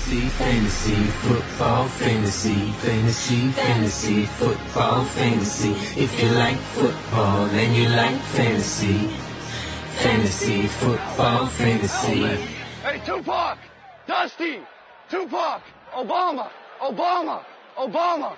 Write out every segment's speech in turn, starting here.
Fantasy, fantasy, football, fantasy, fantasy, fantasy, football, fantasy. If you like football and you like fantasy, fantasy, football, fantasy. Hey, Tupac, Dusty, Tupac, Obama, Obama, Obama.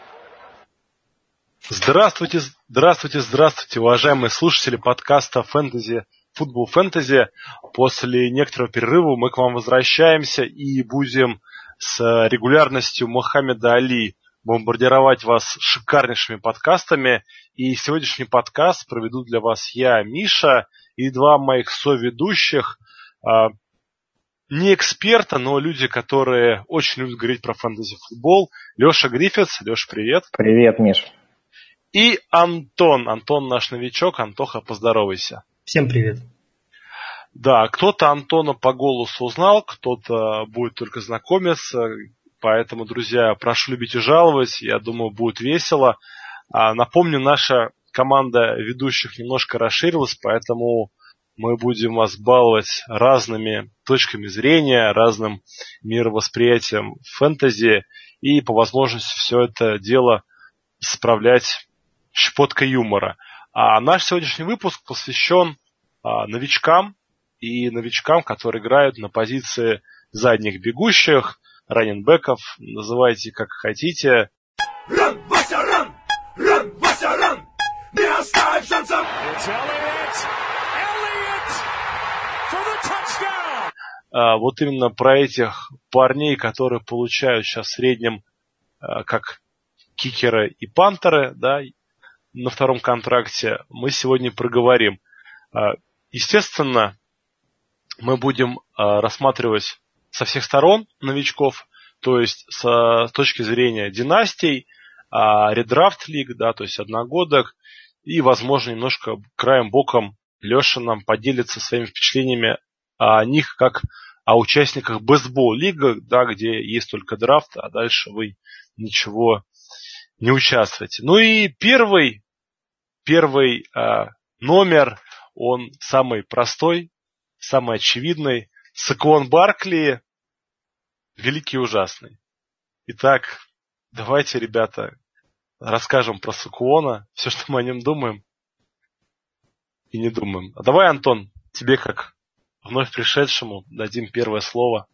Здравствуйте, здравствуйте, здравствуйте, уважаемые слушатели подкаста «Фэнтези футбол фэнтези. После некоторого перерыва мы к вам возвращаемся и будем с регулярностью Мухаммеда Али бомбардировать вас шикарнейшими подкастами. И сегодняшний подкаст проведу для вас я, Миша, и два моих соведущих. А, не эксперта, но люди, которые очень любят говорить про фэнтези-футбол. Леша Гриффитс. Леша, привет. Привет, Миш. И Антон. Антон наш новичок. Антоха, поздоровайся. Всем привет. Да, кто-то Антона по голосу узнал, кто-то будет только знакомиться. Поэтому, друзья, прошу любить и жаловать. Я думаю, будет весело. А, напомню, наша команда ведущих немножко расширилась, поэтому мы будем вас баловать разными точками зрения, разным мировосприятием фэнтези и по возможности все это дело справлять щепоткой юмора. А наш сегодняшний выпуск посвящен а, новичкам и новичкам, которые играют на позиции задних бегущих, раненбеков, называйте как хотите. Run, Вася, run! Run, Вася, run! Не оставь шансов! А, вот именно про этих парней, которые получают сейчас в среднем а, как кикеры и пантеры, да, на втором контракте, мы сегодня проговорим. А, естественно, мы будем а, рассматривать со всех сторон новичков, то есть с точки зрения династий, редрафт лиг, да, то есть одногодок, и, возможно, немножко краем боком Леша нам поделится своими впечатлениями о них как о участниках бейсбол лига, да, где есть только драфт, а дальше вы ничего не участвуете. Ну и первый Первый э, номер, он самый простой, самый очевидный. Сакуон Баркли, великий и ужасный. Итак, давайте, ребята, расскажем про Сакуона, все, что мы о нем думаем и не думаем. А давай, Антон, тебе как вновь пришедшему дадим первое слово.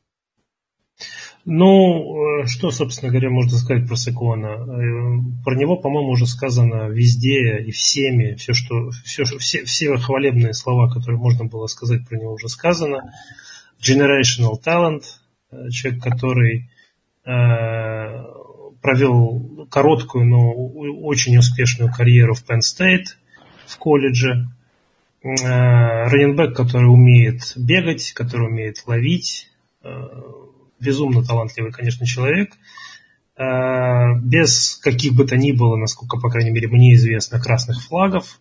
Ну, э, что, собственно говоря, можно сказать про Секуона? Э, про него, по-моему, уже сказано везде и всеми. Все, что, все, все, все хвалебные слова, которые можно было сказать про него, уже сказано. Generational talent. Э, человек, который э, провел короткую, но очень успешную карьеру в Penn State, в колледже. Э, раненбэк, который умеет бегать, который умеет ловить, безумно талантливый, конечно, человек, э, без каких бы то ни было, насколько, по крайней мере, мне известно, красных флагов,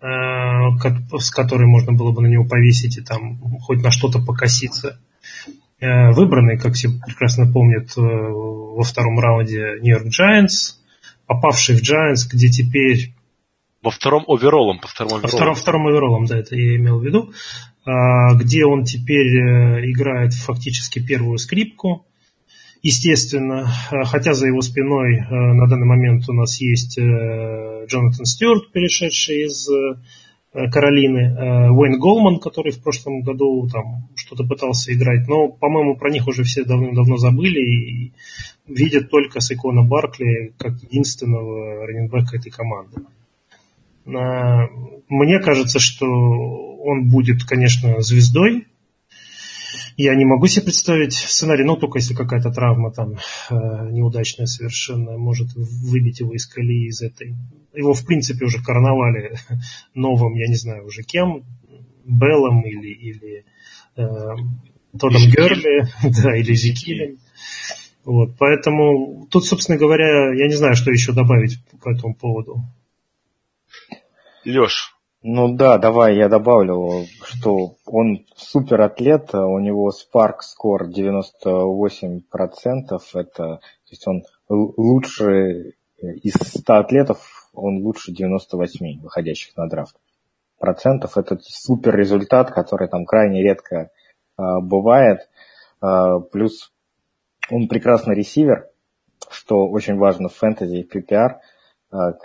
э, с которой можно было бы на него повесить и там хоть на что-то покоситься. Э, выбранный, как все прекрасно помнят, во втором раунде Нью-Йорк Giants, попавший в Giants, где теперь во втором оверолом, по второму оверолом. Во втором, втором оверолом, да, это я имел в виду. А, где он теперь э, играет фактически первую скрипку. Естественно, э, хотя за его спиной э, на данный момент у нас есть Джонатан Стюарт, перешедший из Каролины, Уэйн Голман, который в прошлом году там что-то пытался играть, но, по-моему, про них уже все давно-давно забыли и видят только Сайкона Баркли как единственного раненбека этой команды. Мне кажется, что он будет, конечно, звездой. Я не могу себе представить сценарий, ну, только если какая-то травма там э, неудачная совершенно может выбить его из колеи из этой. Его, в принципе, уже короновали новым, я не знаю уже кем, Беллом или, или э, Тодом Герли, да, или Зикилем. Вот, поэтому тут, собственно говоря, я не знаю, что еще добавить по этому поводу. Леш, ну да, давай я добавлю, что он супер атлет, у него Spark Score 98%, это, то есть он лучше из 100 атлетов, он лучше 98 выходящих на драфт процентов. Это супер результат, который там крайне редко э, бывает. Э, плюс он прекрасный ресивер, что очень важно в фэнтези и PPR.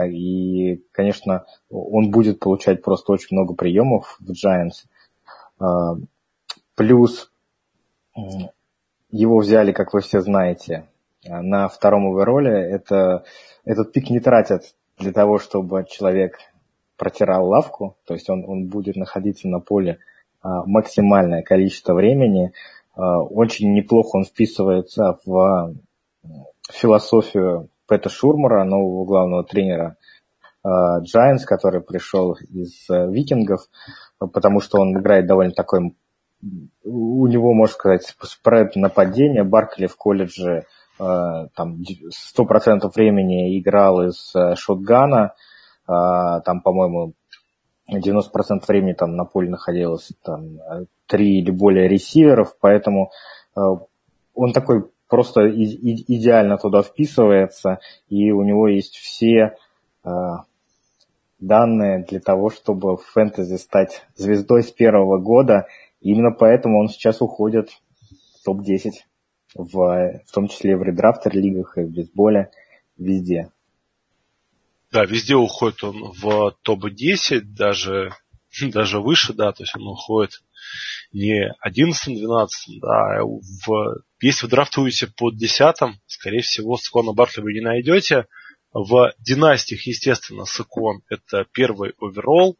И, конечно, он будет получать просто очень много приемов в Giants. Плюс его взяли, как вы все знаете, на втором овероле. Это, этот пик не тратят для того, чтобы человек протирал лавку, то есть он, он будет находиться на поле а, максимальное количество времени. А, очень неплохо он вписывается в философию Пэта Шурмара, нового главного тренера Giants, который пришел из э, Викингов, потому что он играет довольно такой у него, можно сказать, спред нападения. Баркли в колледже э, там 100% времени играл из э, шотгана, э, там, по-моему, 90% времени там на поле находилось там три или более ресиверов, поэтому он такой просто идеально туда вписывается, и у него есть все данные для того, чтобы в фэнтези стать звездой с первого года – именно поэтому он сейчас уходит в топ-10, в, в том числе в редрафтер лигах и в бейсболе, везде. Да, везде уходит он в топ-10, даже, даже выше, да, то есть он уходит не 11-12, да, а в, если вы драфтуете под 10, скорее всего, Сакона Баркли вы не найдете. В династиях, естественно, Сакон это первый оверолл,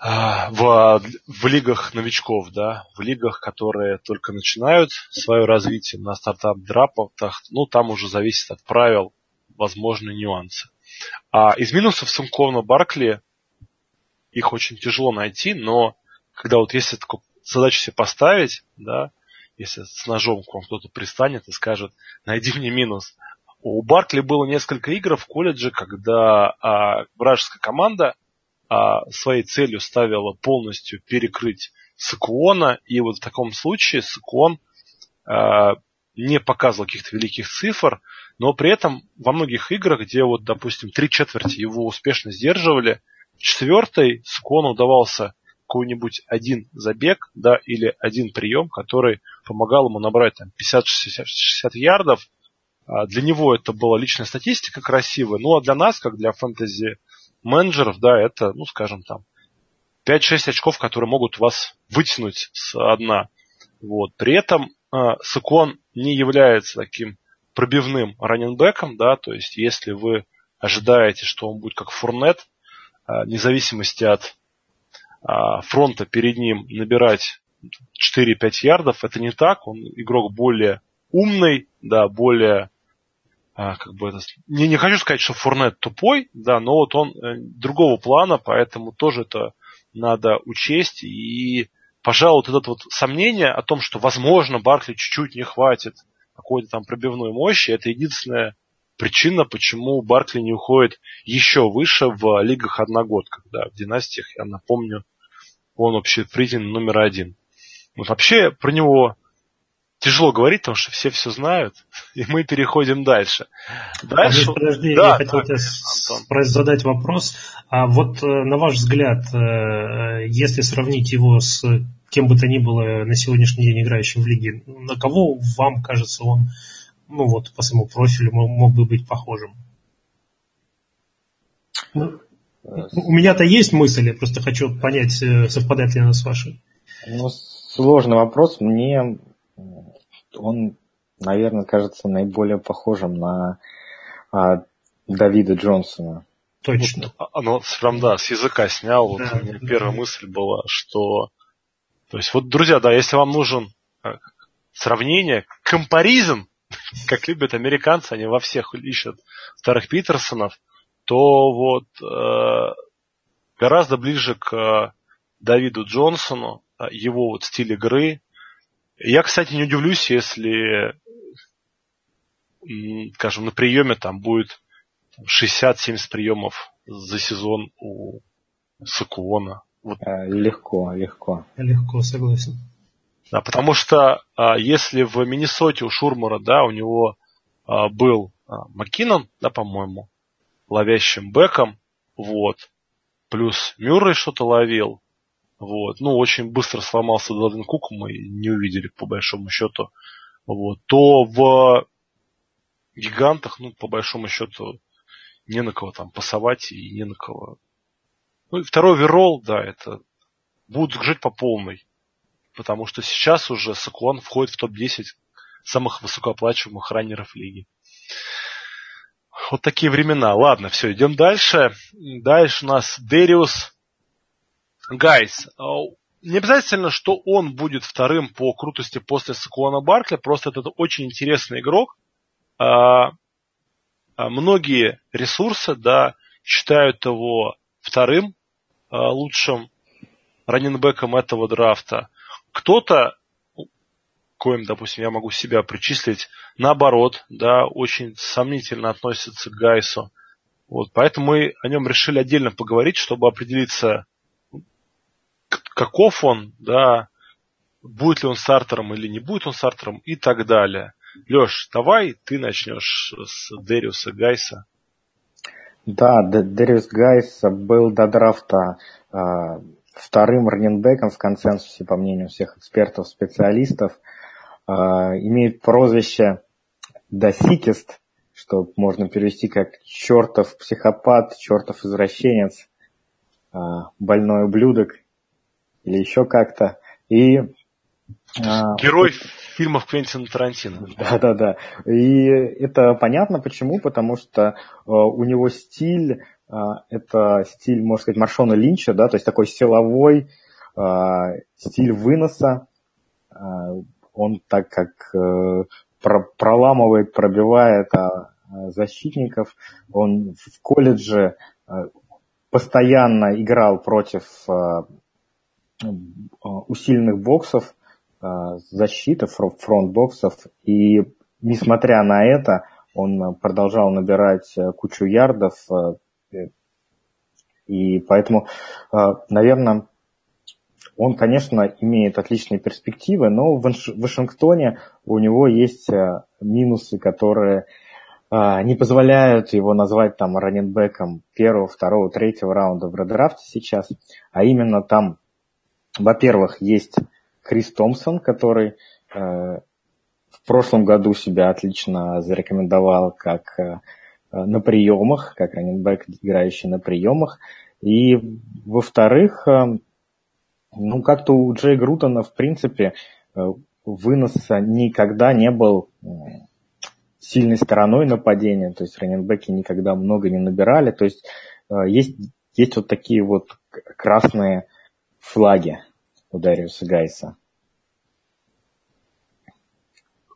а, в, в лигах новичков, да, в лигах, которые только начинают свое развитие на стартап-драпах, ну, там уже зависит от правил, возможны нюансы. А из минусов Сумковна Баркли их очень тяжело найти, но когда вот если такую задачу себе поставить, да, если с ножом к вам кто-то пристанет и скажет, найди мне минус. У Баркли было несколько игр в колледже, когда а, вражеская команда а, своей целью ставила полностью перекрыть Сакуона, и вот в таком случае Сакуон а, не показывал каких-то великих цифр, но при этом во многих играх, где вот, допустим, три четверти его успешно сдерживали, в четвертой Сакуону удавался какой-нибудь один забег, да, или один прием, который помогал ему набрать там 50-60 ярдов. А для него это была личная статистика красивая, ну а для нас, как для фэнтези менеджеров, да, это, ну, скажем, там, 5-6 очков, которые могут вас вытянуть с одна. Вот. При этом э, Сакон не является таким пробивным раненбеком, да, то есть если вы ожидаете, что он будет как Фурнет, э, вне зависимости от фронта перед ним набирать 4-5 ярдов, это не так, он игрок более умный, да, более а, как бы это, не, не хочу сказать, что Фурнет тупой, да, но вот он э, другого плана, поэтому тоже это надо учесть. И, пожалуй, вот это вот сомнение о том, что, возможно, Баркли чуть-чуть не хватит какой-то там пробивной мощи, это единственная причина, почему Баркли не уходит еще выше в лигах одногодках, да, в династиях, я напомню, он вообще признан номер один. Вот вообще про него тяжело говорить, потому что все все знают, и мы переходим дальше. Дальше. Подожди, да, я хотел тебе Антон. задать вопрос. А вот э, на ваш взгляд, э, если сравнить его с кем бы то ни было на сегодняшний день играющим в лиге, на кого вам кажется он, ну вот по своему профилю мог бы быть похожим? Ну, у меня-то есть мысль, я просто хочу понять, э, совпадает ли она с вашей. Ну, сложный вопрос. Мне он, наверное, кажется наиболее похожим на а, Давида Джонсона. Точно. Вот, оно прям, да, с языка снял. Вот да, у меня да. первая мысль была, что... То есть, вот, друзья, да, если вам нужен э, сравнение, компаризм, как любят американцы, они во всех ищут старых Питерсонов, то вот э, гораздо ближе к э, Давиду Джонсону, э, его вот стиль игры, я, кстати, не удивлюсь, если, скажем, на приеме там будет 60-70 приемов за сезон у Сакуона. Вот. А, легко, легко. Легко, согласен. Да, потому что а, если в Миннесоте у Шурмара, да, у него был Маккинон, да, по-моему, ловящим бэком, вот, плюс Мюррей что-то ловил, вот. Ну, очень быстро сломался Далвин Кук, мы не увидели, по большому счету, вот, то в гигантах, ну, по большому счету, не на кого там пасовать и не на кого. Ну и второй оверолл, да, это будут жить по полной. Потому что сейчас уже Сакуан входит в топ-10 самых высокооплачиваемых раннеров лиги. Вот такие времена. Ладно, все, идем дальше. Дальше у нас Дериус Гайс. А, не обязательно, что он будет вторым по крутости после Сакуана Баркли, просто это очень интересный игрок. А, а, многие ресурсы, да, считают его вторым лучшим раненбеком этого драфта. Кто-то коим, допустим, я могу себя причислить, наоборот, да, очень сомнительно относится к Гайсу. Вот, поэтому мы о нем решили отдельно поговорить, чтобы определиться, каков он, да, будет ли он стартером или не будет он стартером и так далее. Леш, давай ты начнешь с Дериуса Гайса. Да, Дериус Гайс был до драфта э, вторым раннинбеком в консенсусе, по мнению всех экспертов, специалистов. Имеет прозвище Досикист, что можно перевести как чертов психопат, чертов извращенец, а, больной ублюдок или еще как-то. И а, Герой фильмов Квентина Тарантино. Да-да-да. И это понятно почему, потому что у него стиль, это стиль, можно сказать, Маршона Линча, да, то есть такой силовой стиль выноса, он так как э, про, проламывает, пробивает а, а, защитников. Он в колледже а, постоянно играл против а, усиленных боксов, защиты, фронт-боксов. И несмотря на это, он продолжал набирать э, кучу ярдов. Э, и поэтому, наверное, он, конечно, имеет отличные перспективы, но в Вашингтоне у него есть э, минусы, которые э, не позволяют его назвать там раненбеком первого, второго, третьего раунда в редрафте сейчас, а именно там, во-первых, есть Крис Томпсон, который э, в прошлом году себя отлично зарекомендовал как на приемах, как раненбек, играющий на приемах. И, во-вторых, ну, как-то у Джей Грутона, в принципе, э, выноса никогда не был сильной стороной нападения, то есть раненбеки никогда много не набирали, то есть э, есть, есть вот такие вот красные флаги у Дариуса Гайса.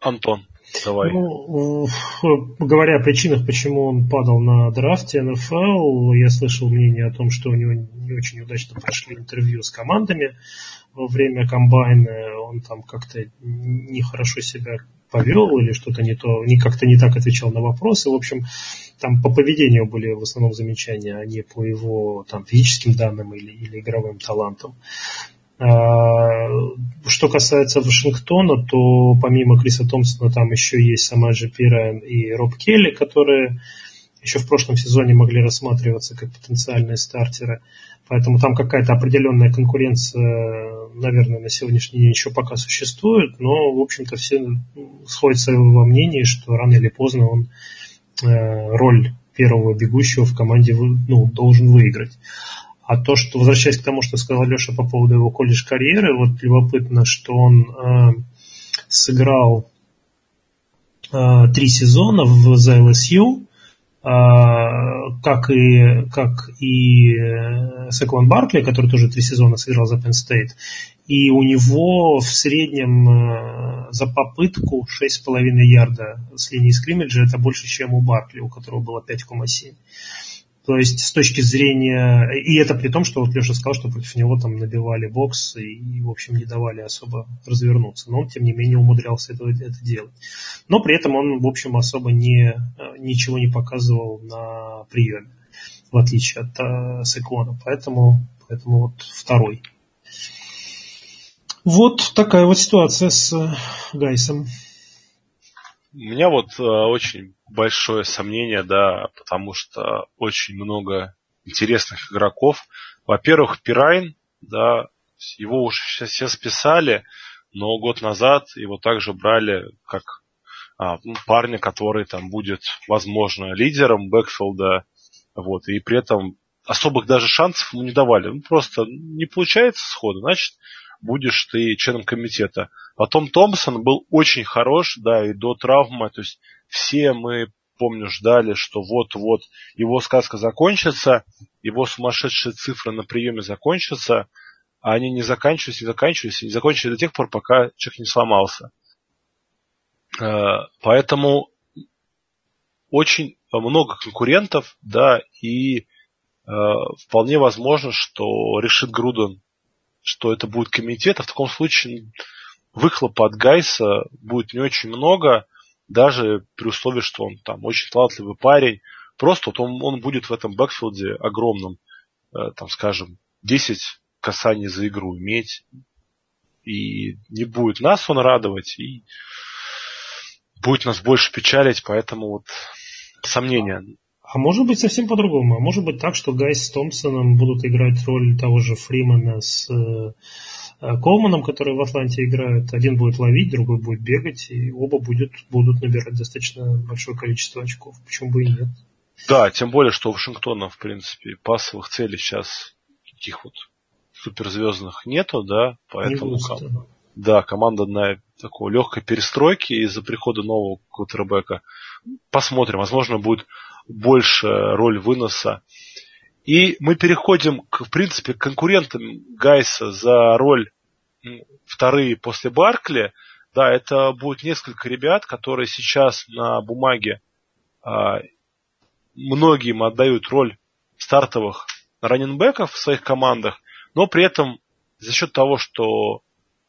Антон. Давай. Ну, говоря о причинах, почему он падал на драфте НФЛ, я слышал мнение о том, что у него не очень удачно прошли интервью с командами во время комбайна. Он там как-то нехорошо себя повел или что-то не то, не как-то не так отвечал на вопросы. В общем, там по поведению были в основном замечания, а не по его там физическим данным или, или игровым талантам. А, что касается Вашингтона, то помимо Криса Томпсона там еще есть Самаджи Пирайн и Роб Келли, которые еще в прошлом сезоне могли рассматриваться как потенциальные стартеры. Поэтому там какая-то определенная конкуренция, наверное, на сегодняшний день еще пока существует, но, в общем-то, все сходятся во мнении, что рано или поздно он э, роль первого бегущего в команде ну, должен выиграть. А то, что, возвращаясь к тому, что сказал Леша по поводу его колледж-карьеры, вот любопытно, что он э, сыграл э, три сезона в за ЛСЮ, э, как и, как и э, Секван Баркли, который тоже три сезона сыграл за Penn State. И у него в среднем э, за попытку 6,5 ярда с линии скриммиджа, это больше, чем у Баркли, у которого было 5,7. То есть с точки зрения... И это при том, что вот Леша сказал, что против него там набивали бокс и, в общем, не давали особо развернуться. Но он, тем не менее, умудрялся это, это делать. Но при этом он, в общем, особо не, ничего не показывал на приеме, в отличие от э, Секлона. Поэтому, поэтому вот второй. Вот такая вот ситуация с э, Гайсом. Меня вот э, очень большое сомнение, да, потому что очень много интересных игроков. Во-первых, Пирайн, да, его уже все, все списали, но год назад его также брали как а, ну, парня, который там будет, возможно, лидером бэкфилда, вот, и при этом особых даже шансов ему не давали. Ну, просто не получается сходу, значит, будешь ты членом комитета. Потом Томпсон был очень хорош, да, и до травмы, то есть все мы, помню, ждали, что вот-вот его сказка закончится, его сумасшедшие цифры на приеме закончатся, а они не заканчивались, не заканчивались, не закончились до тех пор, пока человек не сломался. Э, поэтому очень много конкурентов, да, и э, вполне возможно, что решит Груден, что это будет комитет, а в таком случае выхлопа от Гайса будет не очень много, даже при условии, что он там очень талантливый парень. Просто вот он, он будет в этом бэкфилде огромном, э, там, скажем, 10 касаний за игру иметь. И не будет нас он радовать, и будет нас больше печалить, поэтому вот сомнения. А может быть совсем по-другому. А может быть так, что Гай с Томпсоном будут играть роль того же Фримана с э, Колманом, который в Атланте играют. Один будет ловить, другой будет бегать, и оба будет, будут набирать достаточно большое количество очков. Почему бы и нет? Да, тем более, что у Вашингтона, в принципе, пассовых целей сейчас таких вот суперзвездных нету, да, поэтому... Не да, команда на такой легкой перестройке из-за прихода нового квотербека. Посмотрим, возможно, будет больше роль выноса. И мы переходим, к, в принципе, к конкурентам Гайса за роль вторые после Баркли. Да, это будет несколько ребят, которые сейчас на бумаге а, многим отдают роль стартовых раненбеков в своих командах, но при этом за счет того, что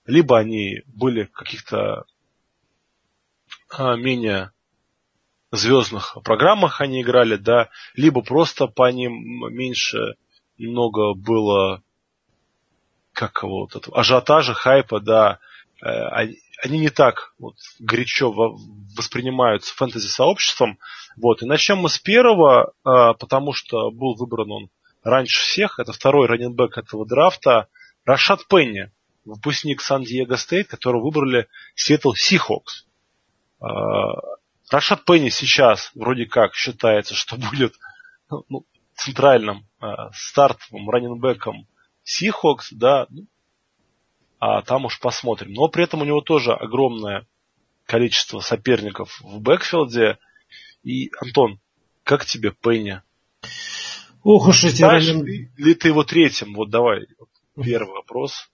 либо они были каких-то а, менее звездных программах они играли, да, либо просто по ним меньше много было как вот этого, ажиотажа, хайпа, да, э, они, не так вот горячо воспринимаются фэнтези-сообществом. Вот. И начнем мы с первого, а, потому что был выбран он раньше всех. Это второй раненбэк этого драфта. Рашад Пенни выпускник Сан-Диего Стейт, которого выбрали Сиэтл Сихокс. Рашад Пенни сейчас вроде как считается, что будет ну, центральным а, стартовым раннинбеком Сихокс, да, ну, а там уж посмотрим. Но при этом у него тоже огромное количество соперников в бэкфилде. И, Антон, как тебе Пенни? Ох уж эти ранен... ли ты его третьим? Вот давай, первый вопрос.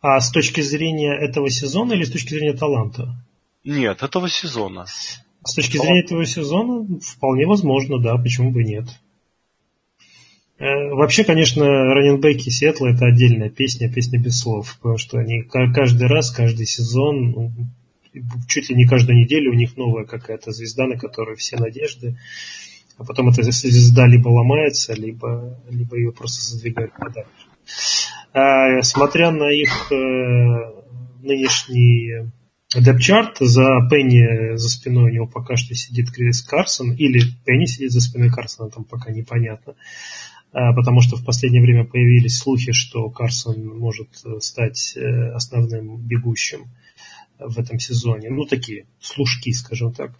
А с точки зрения этого сезона или с точки зрения таланта? Нет, этого сезона. С точки зрения этого сезона вполне возможно, да, почему бы нет. Э, вообще, конечно, раненбеки Сетла это отдельная песня, песня без слов, потому что они каждый раз, каждый сезон, ну, чуть ли не каждую неделю у них новая какая-то звезда, на которую все надежды, а потом эта звезда либо ломается, либо, либо ее просто задвигают подальше. А, смотря на их э, нынешний депчарт, за Пенни за спиной у него пока что сидит Крис Карсон, или Пенни сидит за спиной Карсона, там пока непонятно. А, потому что в последнее время появились слухи, что Карсон может стать э, основным бегущим в этом сезоне. Ну, такие служки, скажем так.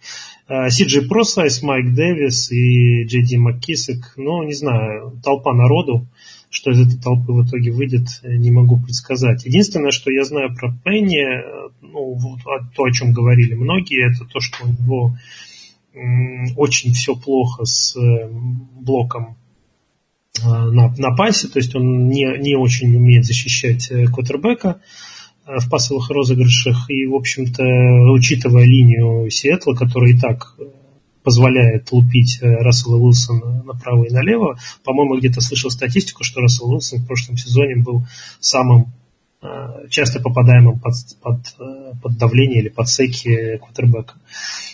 А, Си Джей Просайс, Майк Дэвис и Джей Ди Маккисек. Ну, не знаю, толпа народу. Что из этой толпы в итоге выйдет, не могу предсказать. Единственное, что я знаю про Пенни, ну, то, о чем говорили многие, это то, что у него очень все плохо с э, блоком э, на, на пасе, то есть он не, не очень умеет защищать э, квотербека в пасовых розыгрышах. И, в общем-то, учитывая линию Сиэтла, которая и так позволяет лупить э, Рассела Уилсона направо и налево. По-моему, где-то слышал статистику, что Рассел Уилсон в прошлом сезоне был самым э, часто попадаемым под, под, э, под давление или под секи квотербека.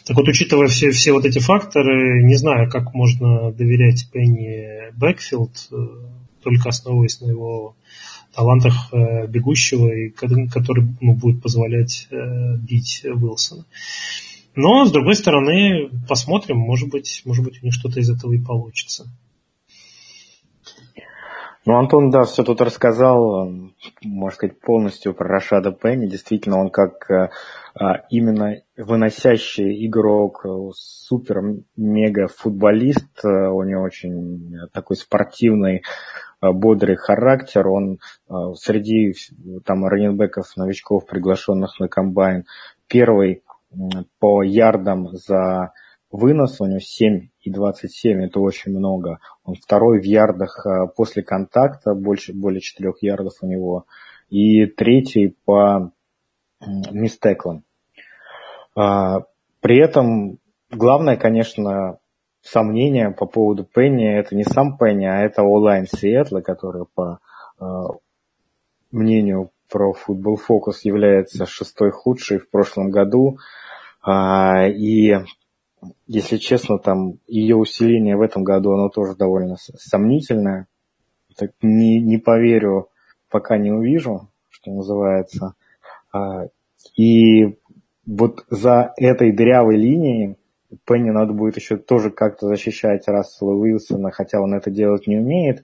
Так вот, учитывая все, все вот эти факторы, не знаю, как можно доверять Пенни Бэкфилд, только основываясь на его талантах бегущего, и который ну, будет позволять бить Уилсона. Но, с другой стороны, посмотрим, может быть, может быть у них что-то из этого и получится. Ну, Антон, да, все тут рассказал, можно сказать, полностью про Рашада Пенни. Действительно, он как э, а, именно выносящий игрок, супер-мега-футболист. Э, у него очень такой спортивный, э, бодрый характер. Он среди там раненбеков, новичков, приглашенных на комбайн, первый по ярдам за вынос, у него 7 и 27, это очень много. Он второй в ярдах а, после контакта, больше, более 4 ярдов у него. И третий по мистеклам. При этом главное, конечно, сомнение по поводу Пенни, это не сам Пенни, а это онлайн Сиэтла, который по а, мнению про Football Focus является шестой худший в прошлом году. И если честно, там ее усиление в этом году, оно тоже довольно сомнительное. Так не, не поверю, пока не увижу, что называется. А, и вот за этой дырявой линией Пенни надо будет еще тоже как-то защищать Рассела Уилсона, хотя он это делать не умеет.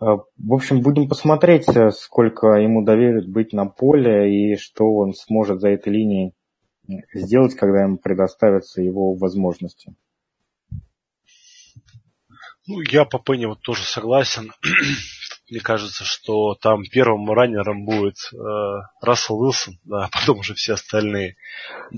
А, в общем, будем посмотреть, сколько ему доверят быть на поле и что он сможет за этой линией сделать, когда ему предоставятся его возможности. Ну, я по Пенни вот тоже согласен. Мне кажется, что там первым раннером будет э, Рассел Уилсон, да, а потом уже все остальные.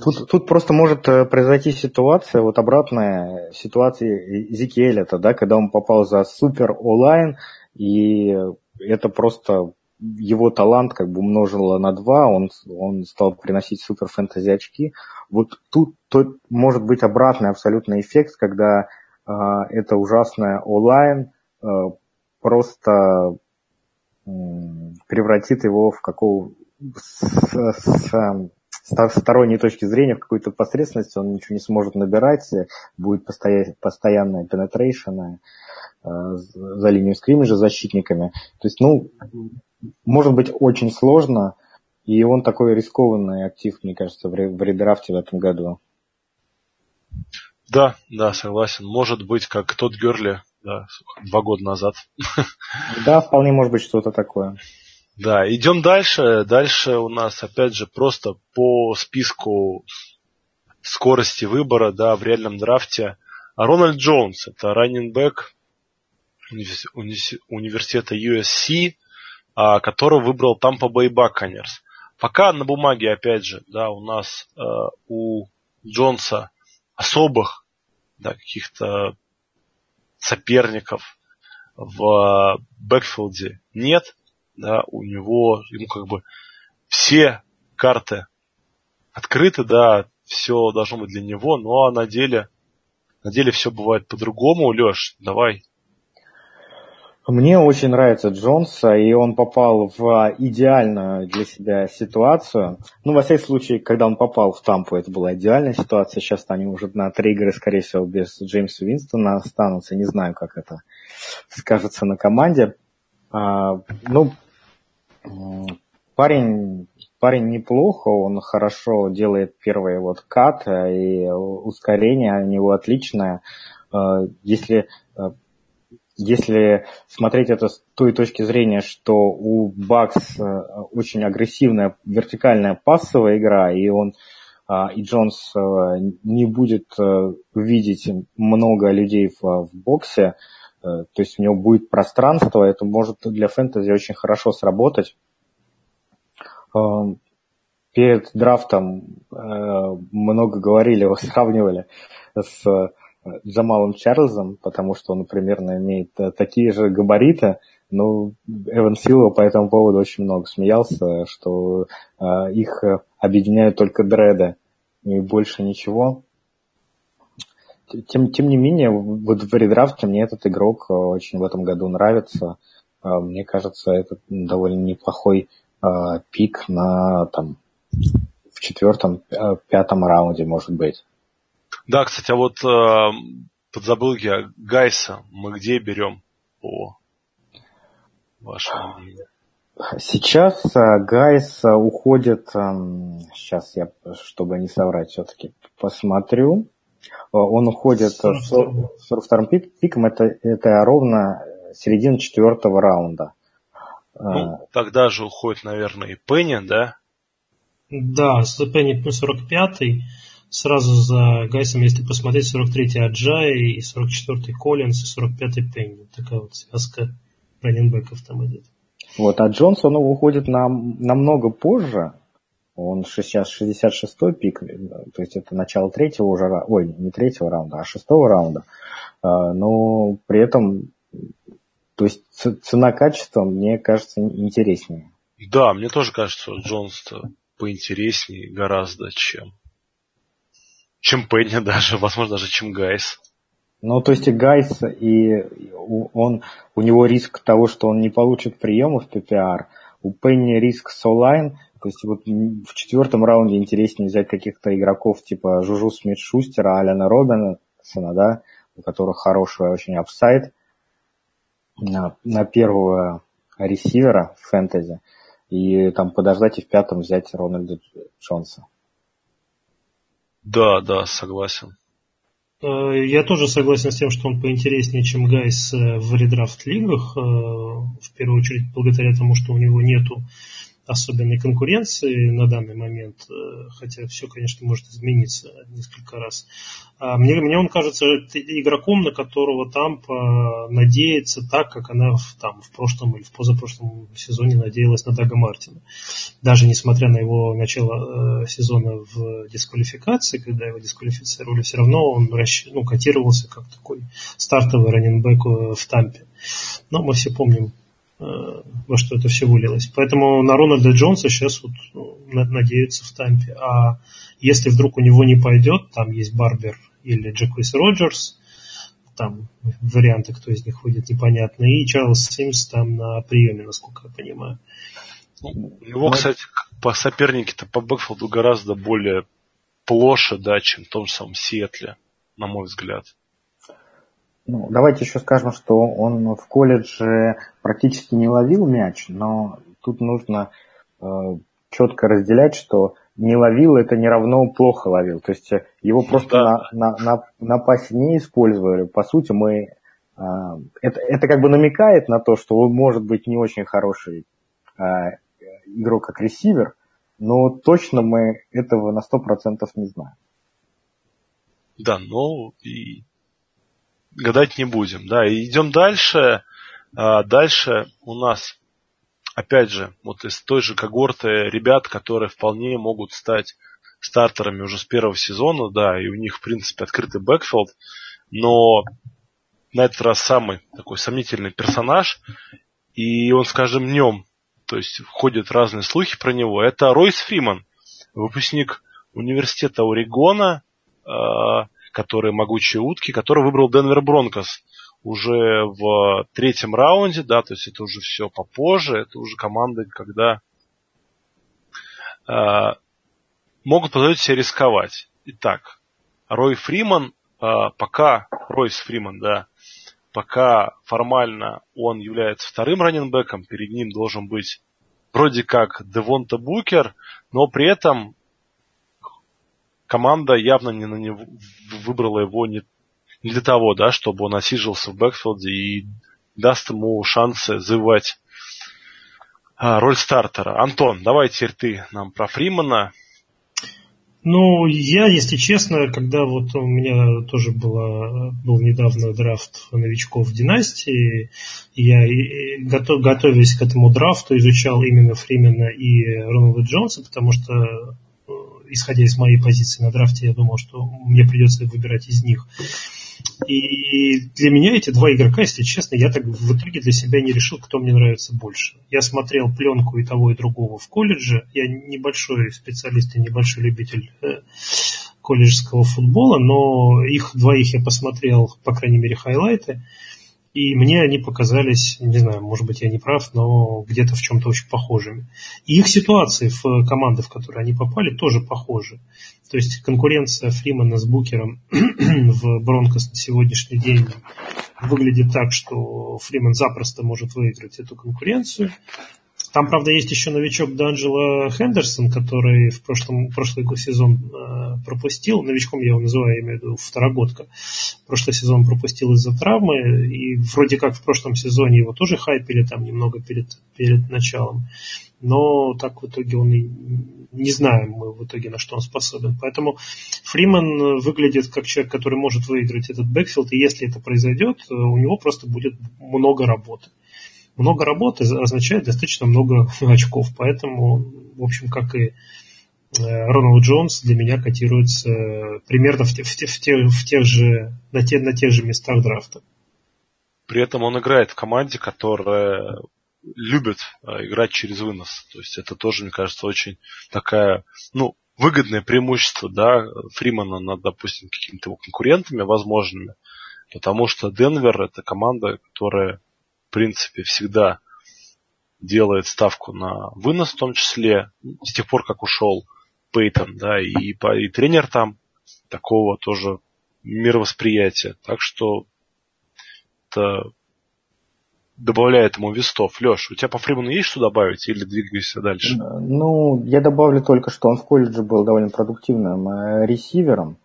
Тут, тут просто может э, произойти ситуация, вот обратная ситуация Зикиэля, да, когда он попал за супер онлайн, и это просто его талант как бы умножило на два, он, он стал приносить супер фэнтези очки. Вот тут, тут может быть обратный абсолютный эффект, когда э, это ужасная онлайн э, просто э, превратит его в какого с, с, с сторонней точки зрения в какую-то посредственность, он ничего не сможет набирать, будет постоя- постоянная penetration э, за линию скриммиджа защитниками. То есть, ну, может быть очень сложно, и он такой рискованный актив, мне кажется, в редрафте в этом году. Да, да, согласен. Может быть, как тот Герли, да, два года назад. Да, вполне может быть что-то такое. Да, идем дальше. Дальше у нас, опять же, просто по списку скорости выбора, да, в реальном драфте. Рональд Джонс, это раннинг университета USC, а, которого выбрал Tampa Bay Buccaneers. Пока на бумаге, опять же, да, у нас э, у Джонса особых да, каких-то соперников в бэкфилде нет, да, у него, ему как бы все карты открыты, да, все должно быть для него, а на деле, на деле все бывает по-другому. Леш, давай мне очень нравится Джонса, и он попал в идеальную для себя ситуацию. Ну, во всяком случае, когда он попал в Тампу, это была идеальная ситуация. Сейчас они уже на три игры, скорее всего, без Джеймса Винстона останутся. Не знаю, как это скажется на команде. А, ну, парень, парень неплохо, он хорошо делает первый вот кат, и ускорение у него отличное. А, если а, если смотреть это с той точки зрения, что у Бакс э, очень агрессивная вертикальная пассовая игра, и он а, и Джонс э, не будет э, видеть много людей в, в боксе, то есть у него будет пространство, это может для фэнтези очень хорошо сработать. Перед драфтом много говорили, его сравнивали с Джамалом Чарльзом, потому что он примерно имеет э, такие же габариты, но Эван Силва по этому поводу очень много смеялся, что э, их объединяют только дреды и больше ничего. Тем, тем не менее, вот в редрафте мне этот игрок э, очень в этом году нравится. Э, мне кажется, это довольно неплохой э, пик на там, в четвертом, пятом раунде, может быть. Да, кстати, а вот э, подзабыл я, Гайса мы где берем по вашему мнению? Сейчас э, Гайс э, уходит, сейчас я, чтобы не соврать, все-таки посмотрю. Он уходит с 42-м пиком, это, это ровно середина четвертого раунда. Ну, тогда же уходит, наверное, и Пенни, да? Да, Пенни 45-й. Сразу за Гайсом, если посмотреть, 43-й Аджай, и 44-й Коллинс, и 45-й Пенни. Такая вот связка раненбеков там идет. Вот, а Джонсон уходит на, намного позже. Он сейчас 66-й пик, то есть это начало третьего уже, ой, не третьего раунда, а шестого раунда. А, но при этом, то есть цена-качество мне кажется интереснее. Да, мне тоже кажется, Джонс поинтереснее гораздо, чем чем Пенни даже, возможно, даже чем Гайс. Ну, то есть и Гайс, и он, у него риск того, что он не получит приемов PPR. У Пенни риск с O-line. То есть вот в четвертом раунде интереснее взять каких-то игроков типа Джуджу Смит Шустера, Алена Робинсона, да, у которых хороший очень апсайд на, на первого ресивера в фэнтези. И там подождать и в пятом взять Рональда Джонса. Да, да, согласен. Э, я тоже согласен с тем, что он поинтереснее, чем Гайс э, в редрафт лигах, э, в первую очередь благодаря тому, что у него нету особенной конкуренции на данный момент, э, хотя все, конечно, может измениться несколько раз. А мне, мне он кажется игроком, на которого Тампа надеется так, как она в, там, в прошлом или в позапрошлом сезоне надеялась на Дага Мартина. Даже несмотря на его начало э, сезона в дисквалификации, когда его дисквалифицировали, все равно он ну, котировался как такой стартовый раненбэк э, в Тампе. Но мы все помним во что это все вылилось. Поэтому на Рональда Джонса сейчас вот ну, надеются в Тампе. А если вдруг у него не пойдет, там есть Барбер или Джеквис Роджерс, там варианты, кто из них выйдет, непонятно. И Чарльз Симс там на приеме, насколько я понимаю. Ну, у него, кстати, по сопернике-то по бэкфилду гораздо более плоше, да, чем в том же самом Сиэтле, на мой взгляд. Ну, давайте еще скажем, что он в колледже практически не ловил мяч, но тут нужно э, четко разделять, что не ловил это не равно плохо ловил. То есть его просто да. на, на, на, на пасе не использовали. По сути, мы э, это, это как бы намекает на то, что он может быть не очень хороший э, игрок как ресивер, но точно мы этого на 100% не знаем. Да, ну и гадать не будем. Да, и идем дальше. А дальше у нас, опять же, вот из той же когорты ребят, которые вполне могут стать стартерами уже с первого сезона, да, и у них, в принципе, открытый бэкфилд, но на этот раз самый такой сомнительный персонаж, и он с каждым днем, то есть входят разные слухи про него, это Ройс Фриман, выпускник университета Орегона, а, которые могучие утки, который выбрал Денвер Бронкос уже в третьем раунде, да, то есть это уже все попозже, это уже команды, когда э, могут позволить себе рисковать. Итак, Рой Фриман, э, пока Ройс Фриман, да, пока формально он является вторым раненбеком, перед ним должен быть вроде как Девонта Букер, но при этом команда явно не на него, выбрала его не, не для того, да, чтобы он осиживался в бэкфилде и даст ему шансы завоевать а, роль стартера. Антон, давай теперь ты нам про Фримана. Ну, я, если честно, когда вот у меня тоже было, был недавно драфт новичков в династии, я, готов, готовясь к этому драфту, изучал именно Фримена и Рональда Джонса, потому что исходя из моей позиции на драфте, я думал, что мне придется выбирать из них. И для меня эти два игрока, если честно, я так в итоге для себя не решил, кто мне нравится больше. Я смотрел пленку и того, и другого в колледже. Я небольшой специалист и небольшой любитель э, колледжского футбола, но их двоих я посмотрел, по крайней мере, хайлайты. И мне они показались, не знаю, может быть, я не прав, но где-то в чем-то очень похожими. И их ситуации в команды, в которые они попали, тоже похожи. То есть конкуренция Фримана с Букером в Бронкос на сегодняшний день выглядит так, что Фриман запросто может выиграть эту конкуренцию. Там, правда, есть еще новичок Данджела Хендерсон, который в прошлом, прошлый сезон э, пропустил. Новичком я его называю, я имею в виду второгодка. Прошлый сезон пропустил из-за травмы. И вроде как в прошлом сезоне его тоже хайпили там немного перед, перед началом. Но так в итоге он и не знаем мы в итоге, на что он способен. Поэтому Фриман выглядит как человек, который может выиграть этот бэкфилд, и если это произойдет, у него просто будет много работы много работы означает достаточно много очков. Поэтому, в общем, как и э, Роналд Джонс для меня котируется примерно в, в, в, в тех же, на, те, на тех же местах драфта. При этом он играет в команде, которая любит э, играть через вынос. То есть это тоже, мне кажется, очень такая, ну, выгодное преимущество, да, Фримана над, допустим, какими-то его конкурентами возможными. Потому что Денвер это команда, которая принципе, всегда делает ставку на вынос в том числе, с тех пор, как ушел Пейтон, да, и, и тренер там такого тоже мировосприятия. Так что это добавляет ему вестов. Леш, у тебя по Фриману есть что добавить или двигаешься дальше? Ну, я добавлю только, что он в колледже был довольно продуктивным э, ресивером.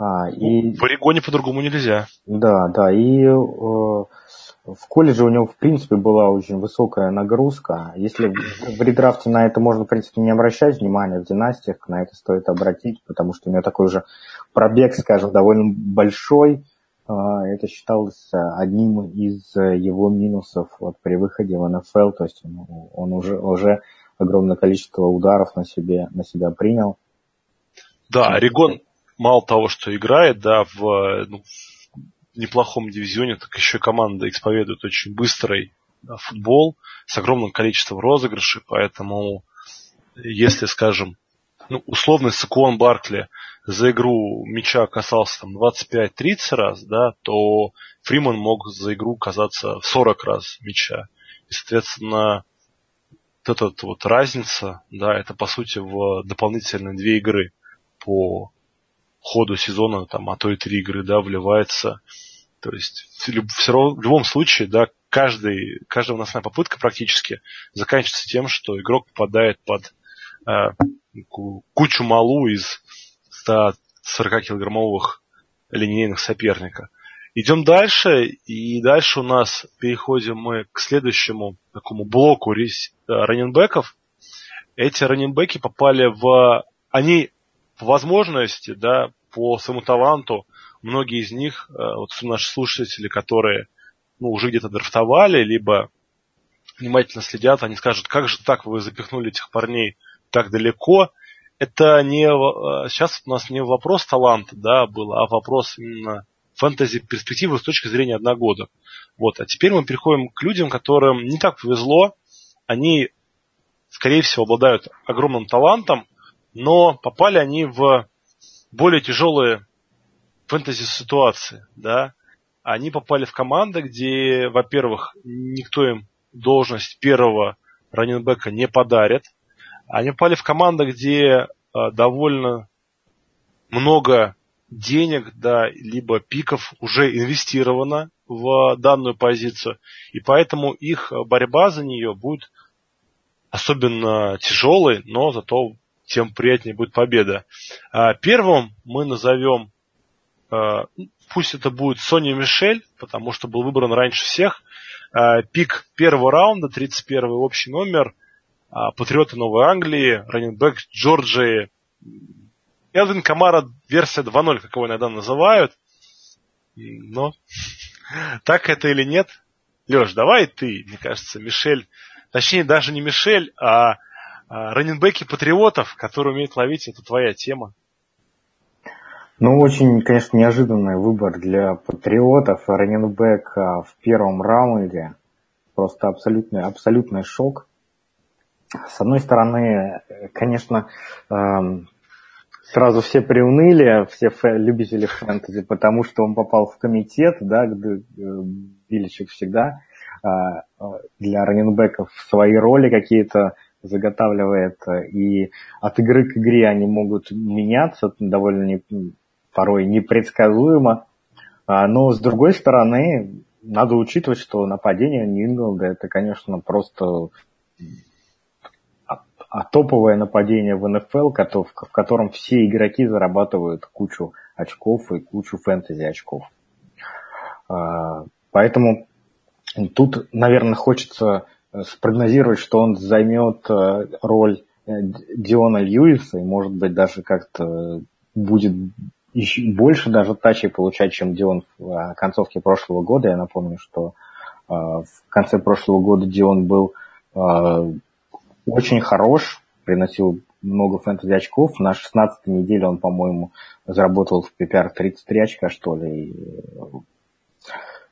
А, и... В Орегоне по-другому нельзя. Да, да, и э, в колледже у него, в принципе, была очень высокая нагрузка. Если в редрафте на это можно, в принципе, не обращать внимания, в династиях на это стоит обратить, потому что у него такой уже пробег, скажем, довольно большой. А, это считалось одним из его минусов вот, при выходе в НФЛ, то есть он, он уже, уже огромное количество ударов на, себе, на себя принял. Да, Орегон мало того, что играет, да, в, ну, неплохом дивизионе, так еще и команда исповедует очень быстрый да, футбол с огромным количеством розыгрышей, поэтому если, скажем, ну, условный Сакуон Баркли за игру мяча касался там 25-30 раз, да, то Фриман мог за игру казаться в 40 раз мяча. И, соответственно, вот эта вот разница, да, это по сути в дополнительные две игры по ходу сезона, там, а то и три игры, да, вливается. То есть все равно, в любом случае, да, каждый, каждая выносная попытка практически заканчивается тем, что игрок попадает под э, кучу малу из 140-килограммовых линейных соперника. Идем дальше, и дальше у нас переходим мы к следующему такому блоку э, раненбеков. Эти раненбеки попали в... Они по возможности, да, по своему таланту, многие из них, э, вот наши слушатели, которые ну, уже где-то драфтовали, либо внимательно следят, они скажут, как же так вы запихнули этих парней так далеко. Это не э, сейчас у нас не вопрос таланта, да, был, а вопрос именно фэнтези перспективы с точки зрения одногодок. Вот. А теперь мы переходим к людям, которым не так повезло. Они, скорее всего, обладают огромным талантом, но попали они в более тяжелые фэнтези-ситуации, да. Они попали в команды, где, во-первых, никто им должность первого раненбека не подарит. Они попали в команды, где э, довольно много денег, да, либо пиков уже инвестировано в данную позицию, и поэтому их борьба за нее будет особенно тяжелой, но зато тем приятнее будет победа. А первым мы назовем, а, пусть это будет Сони Мишель, потому что был выбран раньше всех, а, пик первого раунда, 31 общий номер, Патриоты Новой Англии, раненбэк Джорджии, Элвин Камара версия 2.0, как его иногда называют. Но так это или нет? Леш, давай ты, мне кажется, Мишель, точнее даже не Мишель, а, раненбеки патриотов, которые умеют ловить, это твоя тема. Ну, очень, конечно, неожиданный выбор для патриотов. Раненбек а, в первом раунде. Просто абсолютный, абсолютный шок. С одной стороны, конечно, эм, сразу все приуныли, все любители фэнтези, потому что он попал в комитет, да, где э, Биличек всегда а, для раненбеков свои роли какие-то заготавливает, и от игры к игре они могут меняться довольно не, порой непредсказуемо. А, но с другой стороны, надо учитывать, что нападение Нью-Ингланда это, конечно, просто а топовое нападение в НФЛ, в котором все игроки зарабатывают кучу очков и кучу фэнтези очков. А, поэтому тут, наверное, хочется спрогнозировать, что он займет э, роль э, Диона Льюиса и, может быть, даже как-то будет еще больше даже тачей получать, чем Дион в э, концовке прошлого года. Я напомню, что в конце прошлого года Дион был очень хорош, приносил много фэнтези очков. На 16 неделе он, по-моему, заработал в PPR 33 очка, что ли. И,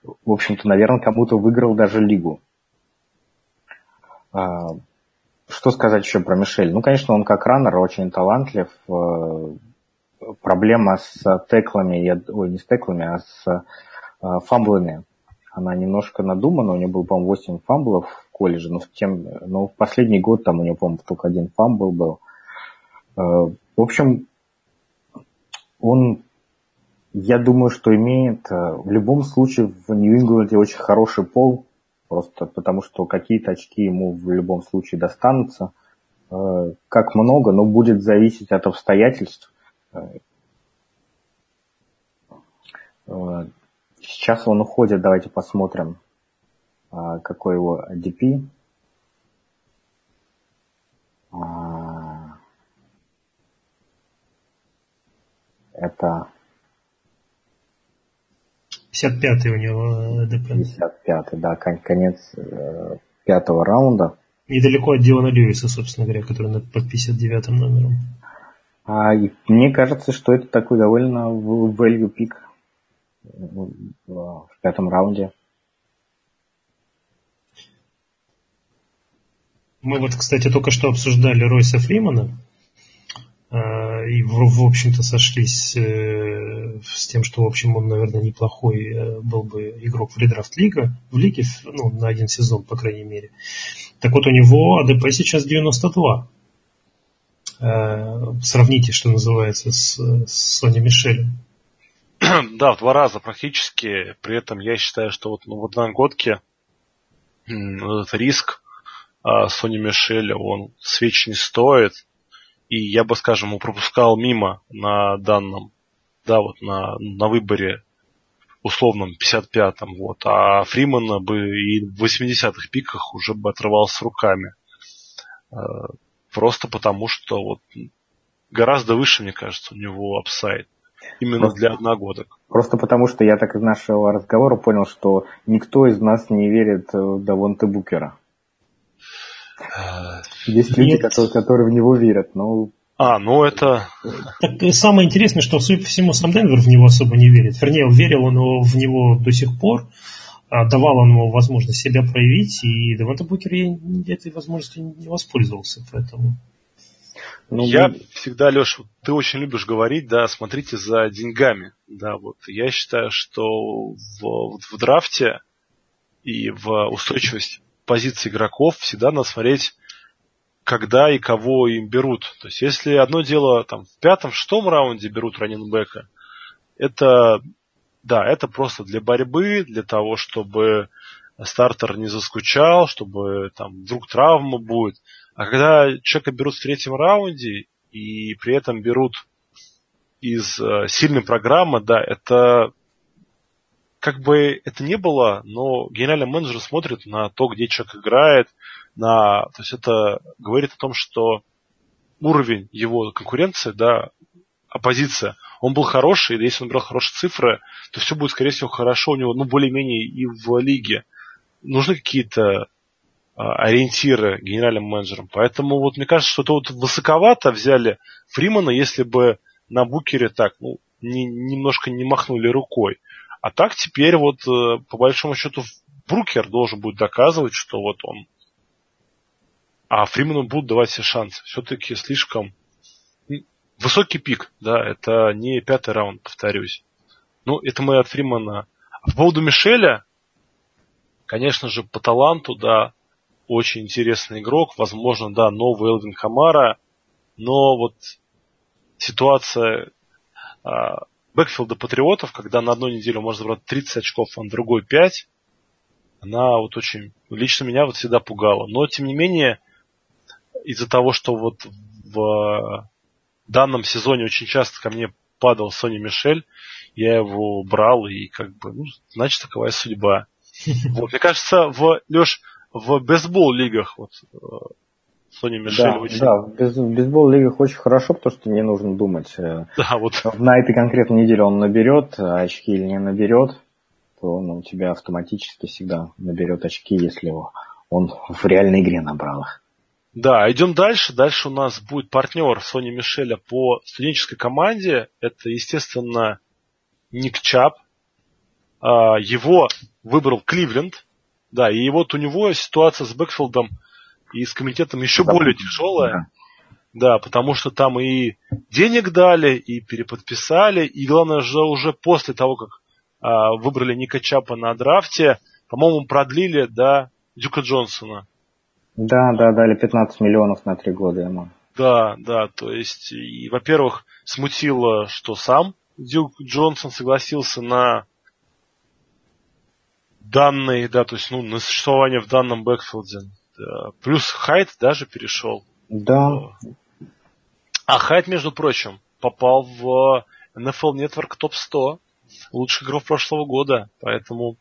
в общем-то, наверное, кому-то выиграл даже лигу. А, что сказать еще про Мишель? Ну, конечно, он как раннер очень талантлив. Э, проблема с теклами, ой, не с теклами, а с э, фамблами. Она немножко надумана. У него был, по-моему, 8 фамблов в колледже, но в, тем, но в последний год там у него, по-моему, только один фамбл был. Э, в общем, он, я думаю, что имеет в любом случае в Нью-Ингланде очень хороший пол, просто потому что какие-то очки ему в любом случае достанутся. Э, как много, но будет зависеть от обстоятельств. Э, сейчас он уходит, давайте посмотрим, э, какой его ADP. Это 55-й у него ДП. 55-й, да, конец э, пятого раунда. Недалеко от Диона Льюиса, собственно говоря, который под 59-м номером. А, и мне кажется, что это такой довольно value пик в пятом раунде. Мы вот, кстати, только что обсуждали Ройса Фримана. А, и, в, общем-то, сошлись э, с тем, что, в общем, он, наверное, неплохой э, был бы игрок в редрафт лига, в лиге, ну, на один сезон, по крайней мере. Так вот, у него АДП сейчас 92. Э, сравните, что называется, с, с Сони Мишелем. Да, в два раза практически. При этом я считаю, что вот ну, в одногодке этот риск Сони Мишеля, он свеч не стоит и я бы, скажем, пропускал мимо на данном, да, вот на, на выборе условном 55-м, вот, а Фримана бы и в 80-х пиках уже бы отрывался руками. Э, просто потому, что вот гораздо выше, мне кажется, у него апсайд. Именно просто, для одногодок. Просто потому, что я так из нашего разговора понял, что никто из нас не верит в Давонте Букера. Есть люди, которые, которые в него верят, но... А, ну это... Так, самое интересное, что, судя по всему, сам Денвер в него особо не верит. Вернее, верил он в него до сих пор, а, давал он ему возможность себя проявить, и Деванта Букер этой возможностью не воспользовался, поэтому... Ну, я мы... всегда, Леша, ты очень любишь говорить, да, смотрите за деньгами. Да, вот я считаю, что в, в драфте и в устойчивость позиций игроков всегда надо смотреть, когда и кого им берут. То есть, если одно дело там в пятом, шестом раунде берут раненбека, это, да, это просто для борьбы, для того, чтобы стартер не заскучал, чтобы там вдруг травма будет. А когда человека берут в третьем раунде и при этом берут из э, сильной программы, да, это как бы это не было, но генеральный менеджер смотрит на то, где человек играет, на, то есть это говорит о том, что уровень его конкуренции, да, оппозиция, он был хороший, и если он брал хорошие цифры, то все будет, скорее всего, хорошо у него, ну, более-менее и в лиге. Нужны какие-то а, ориентиры генеральным менеджерам. Поэтому вот мне кажется, что это вот высоковато взяли Фримана, если бы на Букере так, ну, не, немножко не махнули рукой. А так теперь вот э, по большому счету Брукер должен будет доказывать, что вот он. А Фримену будут давать все шансы. Все-таки слишком высокий пик, да, это не пятый раунд, повторюсь. Ну, это мы от Фримана. А по поводу Мишеля, конечно же, по таланту, да, очень интересный игрок, возможно, да, новый Элвин Хамара, но вот ситуация а, бэкфилда патриотов, когда на одной неделе можно забрать 30 очков, а на другой 5, она вот очень, лично меня вот всегда пугала. Но, тем не менее, из-за того, что вот в данном сезоне очень часто ко мне падал Сони Мишель, я его брал, и как бы, ну, значит, такова судьба. Вот, мне кажется, в, Леш, в бейсбол-лигах вот э, Сони Мишель да, очень... Да, в бейсбол-лигах очень хорошо, потому что не нужно думать. Э, да, вот. На этой конкретной неделе он наберет очки или не наберет, то он у тебя автоматически всегда наберет очки, если он в реальной игре набрал их. Да, идем дальше. Дальше у нас будет партнер Сони Мишеля по студенческой команде. Это, естественно, Ник Чап. А, его выбрал Кливленд. Да, и вот у него ситуация с Бэкфилдом и с комитетом еще да, более тяжелая. Да. да, потому что там и денег дали, и переподписали, и главное же уже после того, как а, выбрали Ника Чапа на драфте, по-моему, продлили до Дюка Джонсона. Да, да, дали 15 миллионов на три года ему. Да, да, то есть, и, во-первых, смутило, что сам Дюк Джонсон согласился на данные, да, то есть, ну, на существование в данном бэкфилде. Да. Плюс Хайт даже перешел. Да. А Хайт, между прочим, попал в NFL Network Top 100 лучших игров прошлого года. Поэтому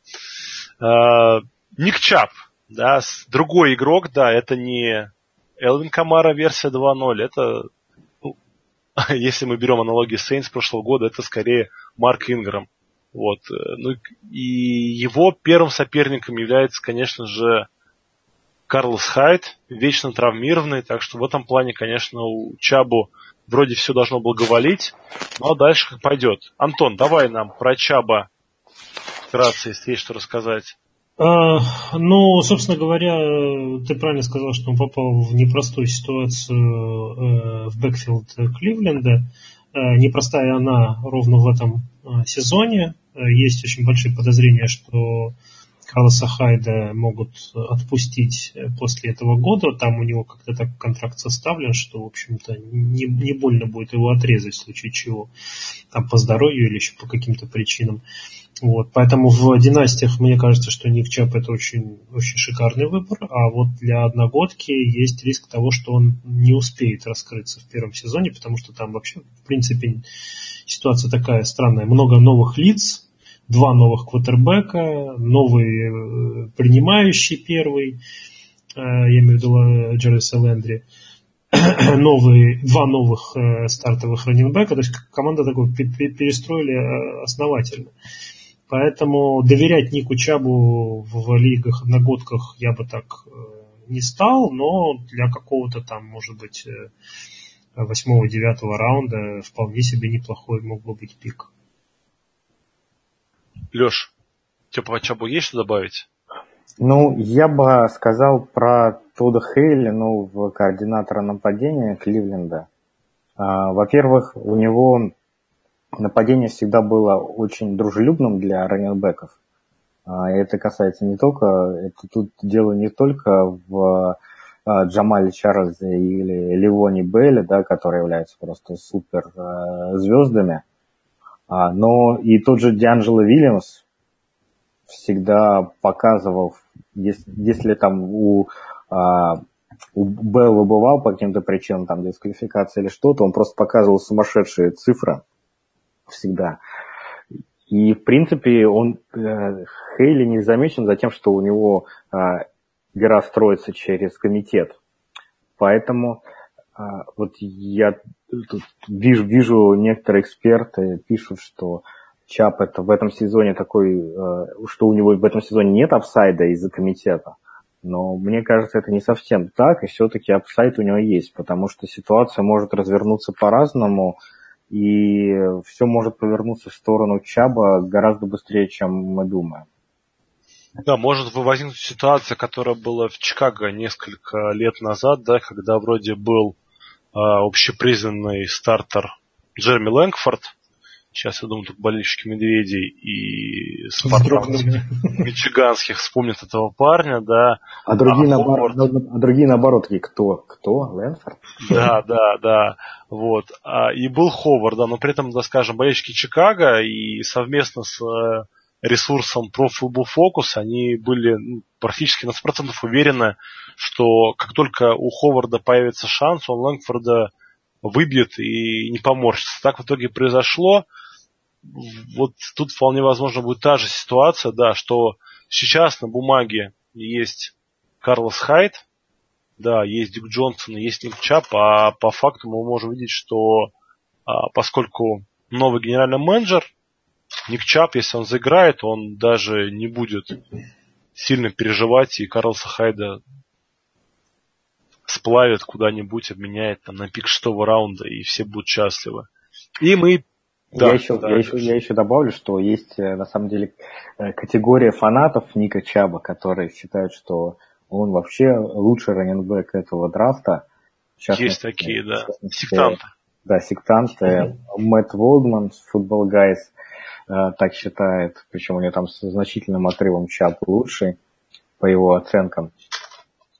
э, Ник Чап, да, другой игрок, да, это не Элвин Камара версия 2.0, это, ну, если мы берем аналогии Сейнс прошлого года, это скорее Марк Инграм. Вот. Э, ну, и его первым соперником является, конечно же, Карлос Хайд, вечно травмированный, так что в этом плане, конечно, у Чабу вроде все должно благоволить, но дальше как пойдет. Антон, давай нам про Чаба вкратце, если есть что рассказать. А, ну, собственно говоря, ты правильно сказал, что он попал в непростую ситуацию э, в бэкфилд Кливленда. Э, непростая она ровно в этом э, сезоне. Есть очень большие подозрения, что Карлоса Хайда могут отпустить после этого года. Там у него как-то так контракт составлен, что, в общем-то, не, не больно будет его отрезать в случае чего. Там по здоровью или еще по каким-то причинам. Вот, поэтому в династиях мне кажется, что Ник Чап это очень, очень шикарный выбор, а вот для одногодки есть риск того, что он не успеет раскрыться в первом сезоне, потому что там вообще, в принципе, ситуация такая странная. Много новых лиц, два новых квотербека, новый э, принимающий первый, э, я имею в виду Джерриса Лендри, новые, два новых э, стартовых раненбека, то есть команда такой перестроили основательно. Поэтому доверять Нику Чабу в лигах, одногодках я бы так э, не стал, но для какого-то там, может быть, э, восьмого-девятого раунда вполне себе неплохой мог бы быть пик. Леш, по Чабу есть что добавить? Ну, я бы сказал про Тода Хейли, ну, в координатора нападения Кливленда. А, во-первых, у него нападение всегда было очень дружелюбным для раненбеков. А, это касается не только, это тут дело не только в а, Джамале Чарльзе или Ливоне Белле, да, которые являются просто супер а, но и тот же Дианджело Вильямс всегда показывал, если, если там у, у Белла бывал по каким-то причинам, там, дисквалификация или что-то, он просто показывал сумасшедшие цифры, всегда. И, в принципе, он, э, Хейли не замечен за тем, что у него э, игра строится через комитет. Поэтому э, вот я тут вижу, вижу, некоторые эксперты пишут, что Чап это в этом сезоне такой, э, что у него в этом сезоне нет офсайда из-за комитета. Но мне кажется, это не совсем так, и все-таки офсайд у него есть, потому что ситуация может развернуться по-разному, и все может повернуться в сторону Чаба гораздо быстрее, чем мы думаем. Да, может возникнуть ситуация, которая была в Чикаго несколько лет назад, да, когда вроде был общепризнанный стартер Джерми Лэнгфорд, Сейчас, я думаю, тут болельщики медведей и спартанцев мичиганских вспомнят этого парня, да. А другие, а, наоборот, а другие наоборот, такие, кто? Кто? Лэнфорд? Да, да, да. Вот. А, и был Ховард, да, но при этом, да, скажем, болельщики Чикаго и совместно с ресурсам Pro Football Focus, они были ну, практически на 100% уверены, что как только у Ховарда появится шанс, он Лэнгфорда выбьет и не поморщится. Так в итоге произошло. Вот тут вполне возможно будет та же ситуация, да, что сейчас на бумаге есть Карлос Хайт, да, есть Дюк Джонсон, есть Ник Чап, а по факту мы можем видеть, что а, поскольку новый генеральный менеджер, Ник Чап, если он заиграет, он даже не будет сильно переживать, и Карлса Хайда сплавит куда-нибудь, обменяет там на пик шестого раунда, и все будут счастливы. И мы да, я, еще, да, я, еще, я еще добавлю, что есть э, на самом деле э, категория фанатов Ника Чаба, которые считают, что он вообще лучший раненбэк этого драфта. Есть такие, да. Сектанты. Да, сектанты. Мэтт Волдман, футбол гайс, так считает. Причем у него там с значительным отрывом Чап лучший, по его оценкам.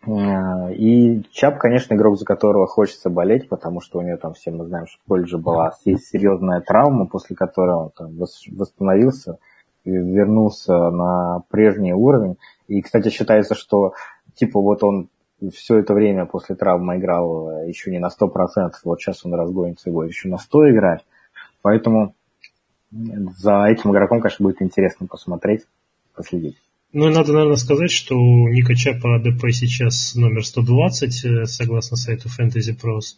Э, и Чап, конечно, игрок, за которого хочется болеть, потому что у него там, все мы знаем, что в колледже была серьезная травма, после которой он там восстановился вернулся на прежний уровень. И, кстати, считается, что типа вот он все это время после травмы играл э, еще не на 100%, вот сейчас он разгонится и будет еще на 100 играть. Поэтому за этим игроком, конечно, будет интересно посмотреть, последить. Ну и надо, наверное, сказать, что у Ника Чапа АДП сейчас номер 120, э, согласно сайту Fantasy Pros.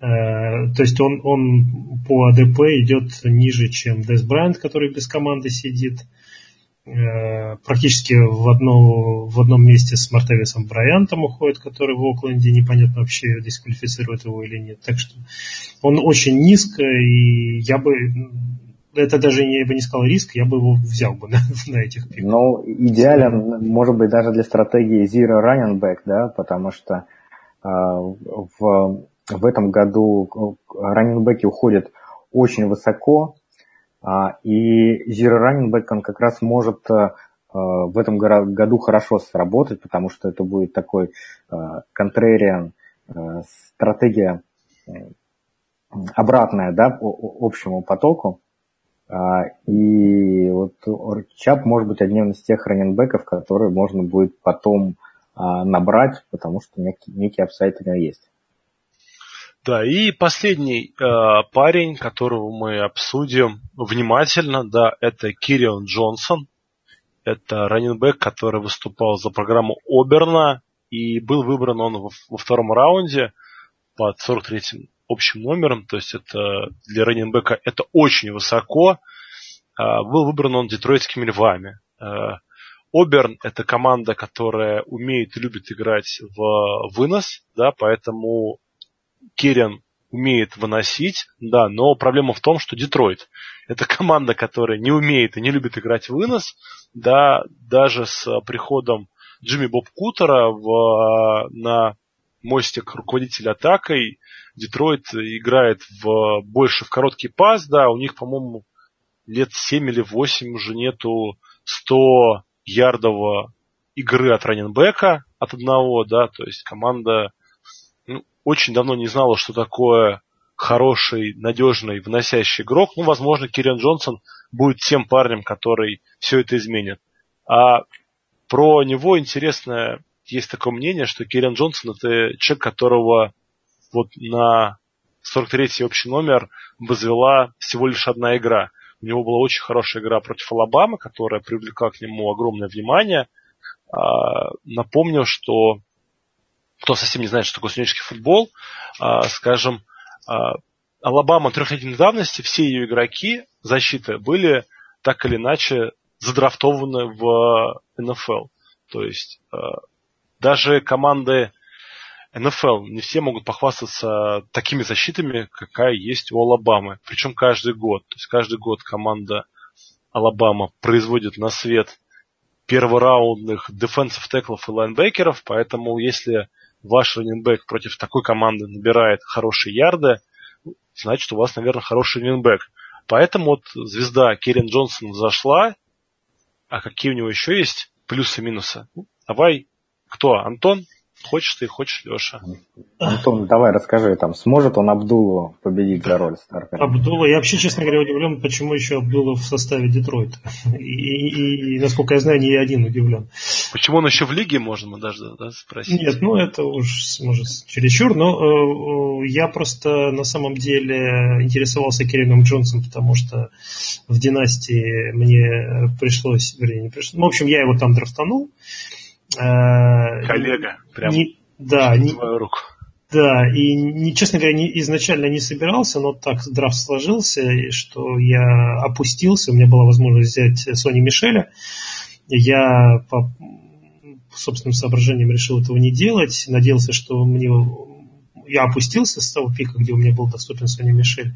Э, то есть он, он по АДП идет ниже, чем Дэс Брайант, который без команды сидит. Э, практически в, одно, в одном месте с Мартевисом Брайантом уходит, который в Окленде непонятно вообще дисквалифицирует его или нет. Так что он очень низко, и я бы это даже я бы не сказал риск, я бы его взял бы на, на этих пиках. Ну, идеален, может быть, даже для стратегии Zero Running Back, да, потому что э, в, в этом году раннинбеки уходят очень высоко, а, и Zero Running Back он как раз может э, в этом году хорошо сработать, потому что это будет такой контрариан э, э, стратегия обратная да, общему потоку. А, и вот Чап может быть одним из тех раненбеков, которые можно будет потом а, набрать, потому что некий, некий апсайт у него есть. Да, и последний э, парень, которого мы обсудим внимательно, да, это Кирион Джонсон. Это раненбэк, который выступал за программу Оберна, и был выбран он во, во втором раунде под 43-м общим номером, то есть это для раненбека это очень высоко. Э, был выбран он детройтскими львами. Э, Оберн – это команда, которая умеет и любит играть в вынос, да, поэтому Керен умеет выносить, да, но проблема в том, что Детройт – это команда, которая не умеет и не любит играть в вынос, да, даже с приходом Джимми Боб Кутера в, на мостик руководителя атакой Детройт играет в, больше в короткий пас, да, у них, по-моему, лет 7 или 8 уже нету 100 ярдового игры от раненбека от одного, да, то есть команда очень давно не знала, что такое хороший, надежный, вносящий игрок. Ну, возможно, Кирен Джонсон будет тем парнем, который все это изменит. А про него интересное есть такое мнение, что Кирен Джонсон это человек, которого вот на 43-й общий номер возвела всего лишь одна игра. У него была очень хорошая игра против Алабамы, которая привлекла к нему огромное внимание. А, напомню, что кто совсем не знает, что такое студенческий футбол, а, скажем, а, Алабама трехлетней давности, все ее игроки защиты были так или иначе задрафтованы в НФЛ. То есть даже команды НФЛ не все могут похвастаться такими защитами, какая есть у Алабамы. Причем каждый год. То есть каждый год команда Алабама производит на свет первораундных дефенсив теклов и лайнбекеров, поэтому если ваш раненбэк против такой команды набирает хорошие ярды, значит, у вас, наверное, хороший раненбэк. Поэтому вот звезда Керен Джонсон зашла, а какие у него еще есть плюсы и минусы? Ну, давай, кто? Антон? Хочешь ты, хочешь Леша. Антон, давай расскажи, там, сможет он Абдулу победить за роль стартера? Абдула, я вообще, честно говоря, удивлен, почему еще Абдула в составе Детройта. И, и, и, насколько я знаю, не я один удивлен. Почему он еще в лиге, можно даже да, спросить? Нет, ну это уж, может, чересчур, но э, я просто на самом деле интересовался Керином Джонсом, потому что в династии мне пришлось, вернее, не пришлось, ну, в общем, я его там драфтанул, Э, Коллега, прям не, да, не, руку. Да, и, не, честно говоря, не, изначально не собирался, но так драфт сложился, что я опустился, у меня была возможность взять Сони Мишеля. Я по собственным соображениям решил этого не делать, надеялся, что мне я опустился с того пика, где у меня был доступен Сони Мишель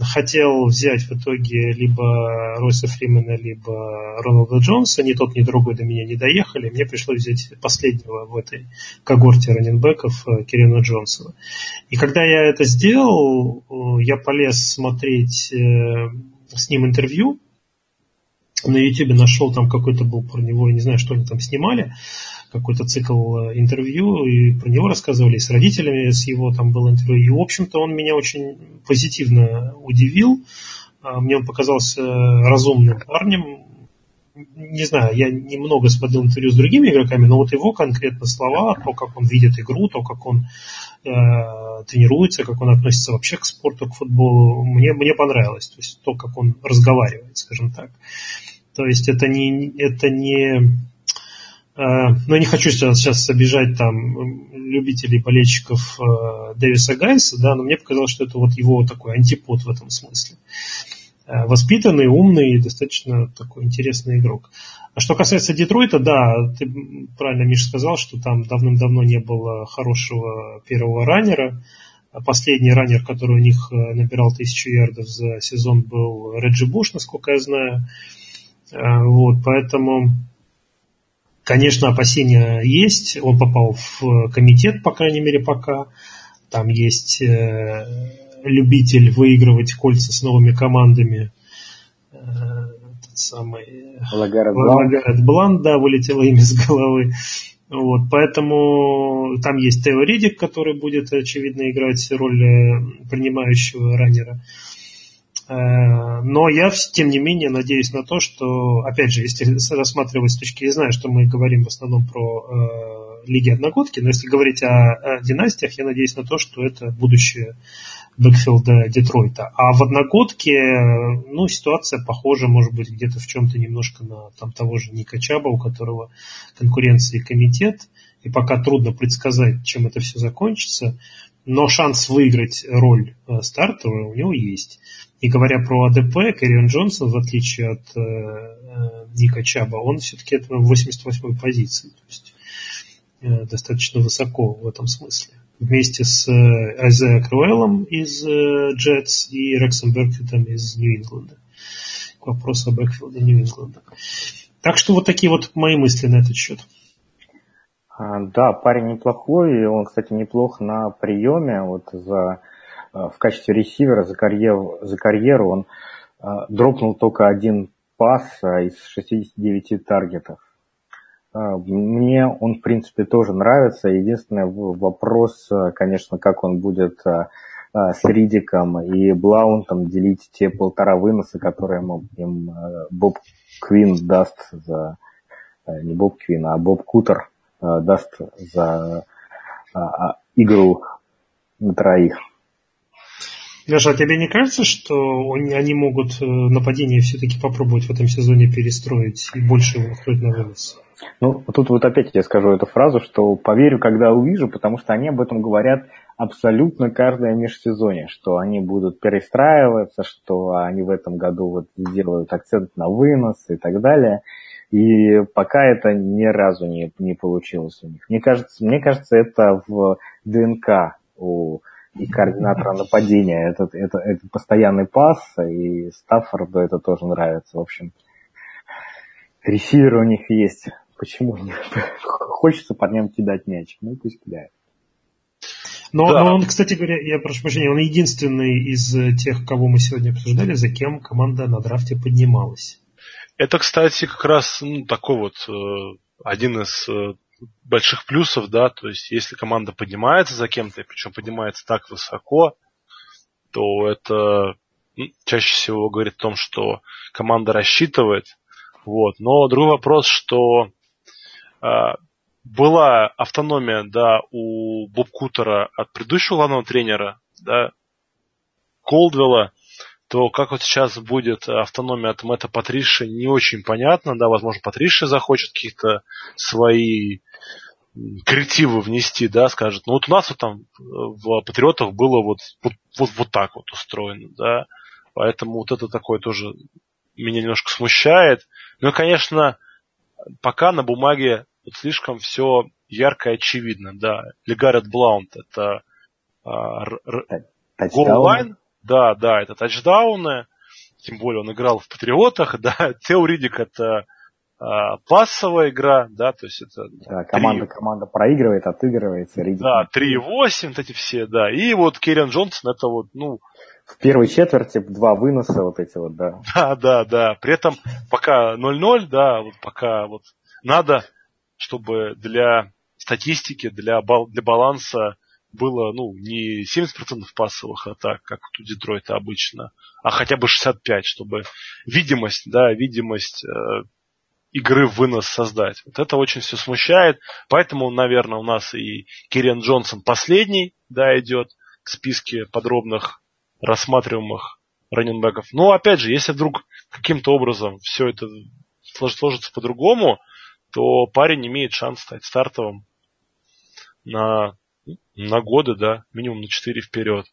хотел взять в итоге либо Ройса Фримена, либо Роналда Джонса. Ни тот, ни другой до меня не доехали. Мне пришлось взять последнего в этой когорте раненбеков э, Кирина Джонсона. И когда я это сделал, э, я полез смотреть э, с ним интервью. На YouTube нашел там какой-то был про него, я не знаю, что они там снимали какой-то цикл э, интервью, и про него рассказывали, и с родителями с его там было интервью. И, в общем-то, он меня очень позитивно удивил. А, мне он показался разумным парнем. Не знаю, я немного смотрел интервью с другими игроками, но вот его конкретно слова, то, как он видит игру, то, как он э, тренируется, как он относится вообще к спорту, к футболу, мне, мне понравилось. То есть то, как он разговаривает, скажем так. То есть это не, это не Э, но я не хочу сейчас, обижать там любителей болельщиков э, Дэвиса Гайса, да, но мне показалось, что это вот его такой антипод в этом смысле. Э, воспитанный, умный, достаточно такой интересный игрок. А что касается Детройта, да, ты правильно, Миша, сказал, что там давным-давно не было хорошего первого раннера. Последний раннер, который у них набирал тысячу ярдов за сезон, был Реджи Буш, насколько я знаю. Вот, поэтому Конечно, опасения есть. Он попал в комитет, по крайней мере, пока. Там есть э, любитель выигрывать кольца с новыми командами. Э, тот самый Лагарет Блан. Блан, да, вылетело имя с головы. Вот, поэтому там есть Тео Ридик, который будет, очевидно, играть роль э, принимающего раннера. Э, но я, тем не менее, надеюсь на то, что, опять же, если рассматривать с точки, я знаю, что мы говорим в основном про э, лиги одногодки, но если говорить о, о династиях, я надеюсь на то, что это будущее бэкфилда Детройта. А в одногодке, ну, ситуация похожа, может быть, где-то в чем-то немножко на там, того же Ника Чаба, у которого конкуренции комитет, и пока трудно предсказать, чем это все закончится, но шанс выиграть роль э, стартера у него есть. И говоря про АДП, Кэрион Джонсон, в отличие от э, э Ника Чаба, он все-таки это в 88-й позиции. То есть э, достаточно высоко в этом смысле. Вместе с э, Айзеа Круэллом из э, Джетс и Рексом Беркетом из Нью-Ингланда. К вопросу о бэкфилде Нью-Ингланда. Так что вот такие вот мои мысли на этот счет. А, да, парень неплохой, он, кстати, неплох на приеме, вот за в качестве ресивера за карьеру, за карьеру он э, дропнул только один пас э, из 69 таргетов. Мне он, в принципе, тоже нравится. Единственный вопрос, конечно, как он будет с Ридиком и Блаунтом делить те полтора выноса, которые им Боб Квин даст за... Не Боб Квин, а Боб Кутер даст за игру на троих. Леша, а тебе не кажется, что они могут э, нападение все-таки попробовать в этом сезоне перестроить и больше его открыть на вынос? Ну, тут вот опять я скажу эту фразу, что поверю, когда увижу, потому что они об этом говорят абсолютно каждое межсезонье, что они будут перестраиваться, что они в этом году вот сделают акцент на вынос и так далее. И пока это ни разу не, не получилось у них. Мне кажется, мне кажется, это в ДНК у и координатора нападения. Это, это, это постоянный пас, и Стаффорду это тоже нравится. В общем, ресивер у них есть. Почему нет? Хочется парням кидать мяч. Ну, пусть кидает. Но, да. но он, кстати говоря, я прошу прощения, он единственный из тех, кого мы сегодня обсуждали, за кем команда на драфте поднималась. Это, кстати, как раз ну, такой вот э, один из э, больших плюсов, да, то есть если команда поднимается за кем-то, причем поднимается так высоко, то это чаще всего говорит о том, что команда рассчитывает. Вот. Но другой вопрос, что э, была автономия, да, у Боб Кутера от предыдущего главного тренера, да, Колдвелла, то как вот сейчас будет автономия от Мэтта Патриши, не очень понятно. Да, возможно, Патриши захочет каких-то свои коррективы внести, да, скажет, ну вот у нас вот там в Патриотах было вот, вот, вот, вот так вот устроено, да, поэтому вот это такое тоже меня немножко смущает. Ну и, конечно, пока на бумаге вот слишком все ярко и очевидно, да. Легарет Блаунд это а, голлайн, да, да, это тачдауны, тем более он играл в Патриотах, да, Теоридик это а, пассовая игра, да, то есть это... Да, команда, 3... команда проигрывает, отыгрывается. Ридик. Да, 3-8, вот эти все, да. И вот Керриан Джонсон, это вот, ну... В первой четверти два выноса вот эти вот, да. Да, да, да. При этом пока 0-0, да, вот пока вот надо, чтобы для статистики, для, бал, для баланса было, ну, не 70% пассовых атак, как у Детройта обычно, а хотя бы 65, чтобы видимость, да, видимость э, игры в вынос создать. Вот это очень все смущает. Поэтому, наверное, у нас и Кириан Джонсон последний, да, идет в списке подробных рассматриваемых раненбеков. Но, опять же, если вдруг каким-то образом все это сложится по-другому, то парень имеет шанс стать стартовым на, на годы, да, минимум на 4 вперед.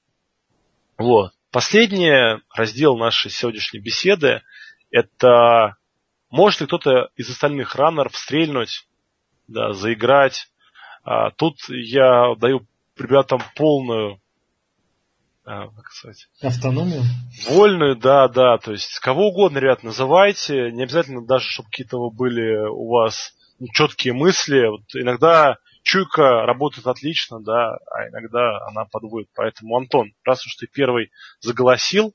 Вот. Последний раздел нашей сегодняшней беседы – это может ли кто-то из остальных раннеров стрельнуть, да, заиграть. А, тут я даю ребятам полную а, как сказать, автономию? Вольную, да, да. То есть кого угодно, ребят, называйте. Не обязательно даже, чтобы какие-то были у вас четкие мысли. Вот иногда чуйка работает отлично, да, а иногда она подводит. Поэтому, Антон, раз уж ты первый заголосил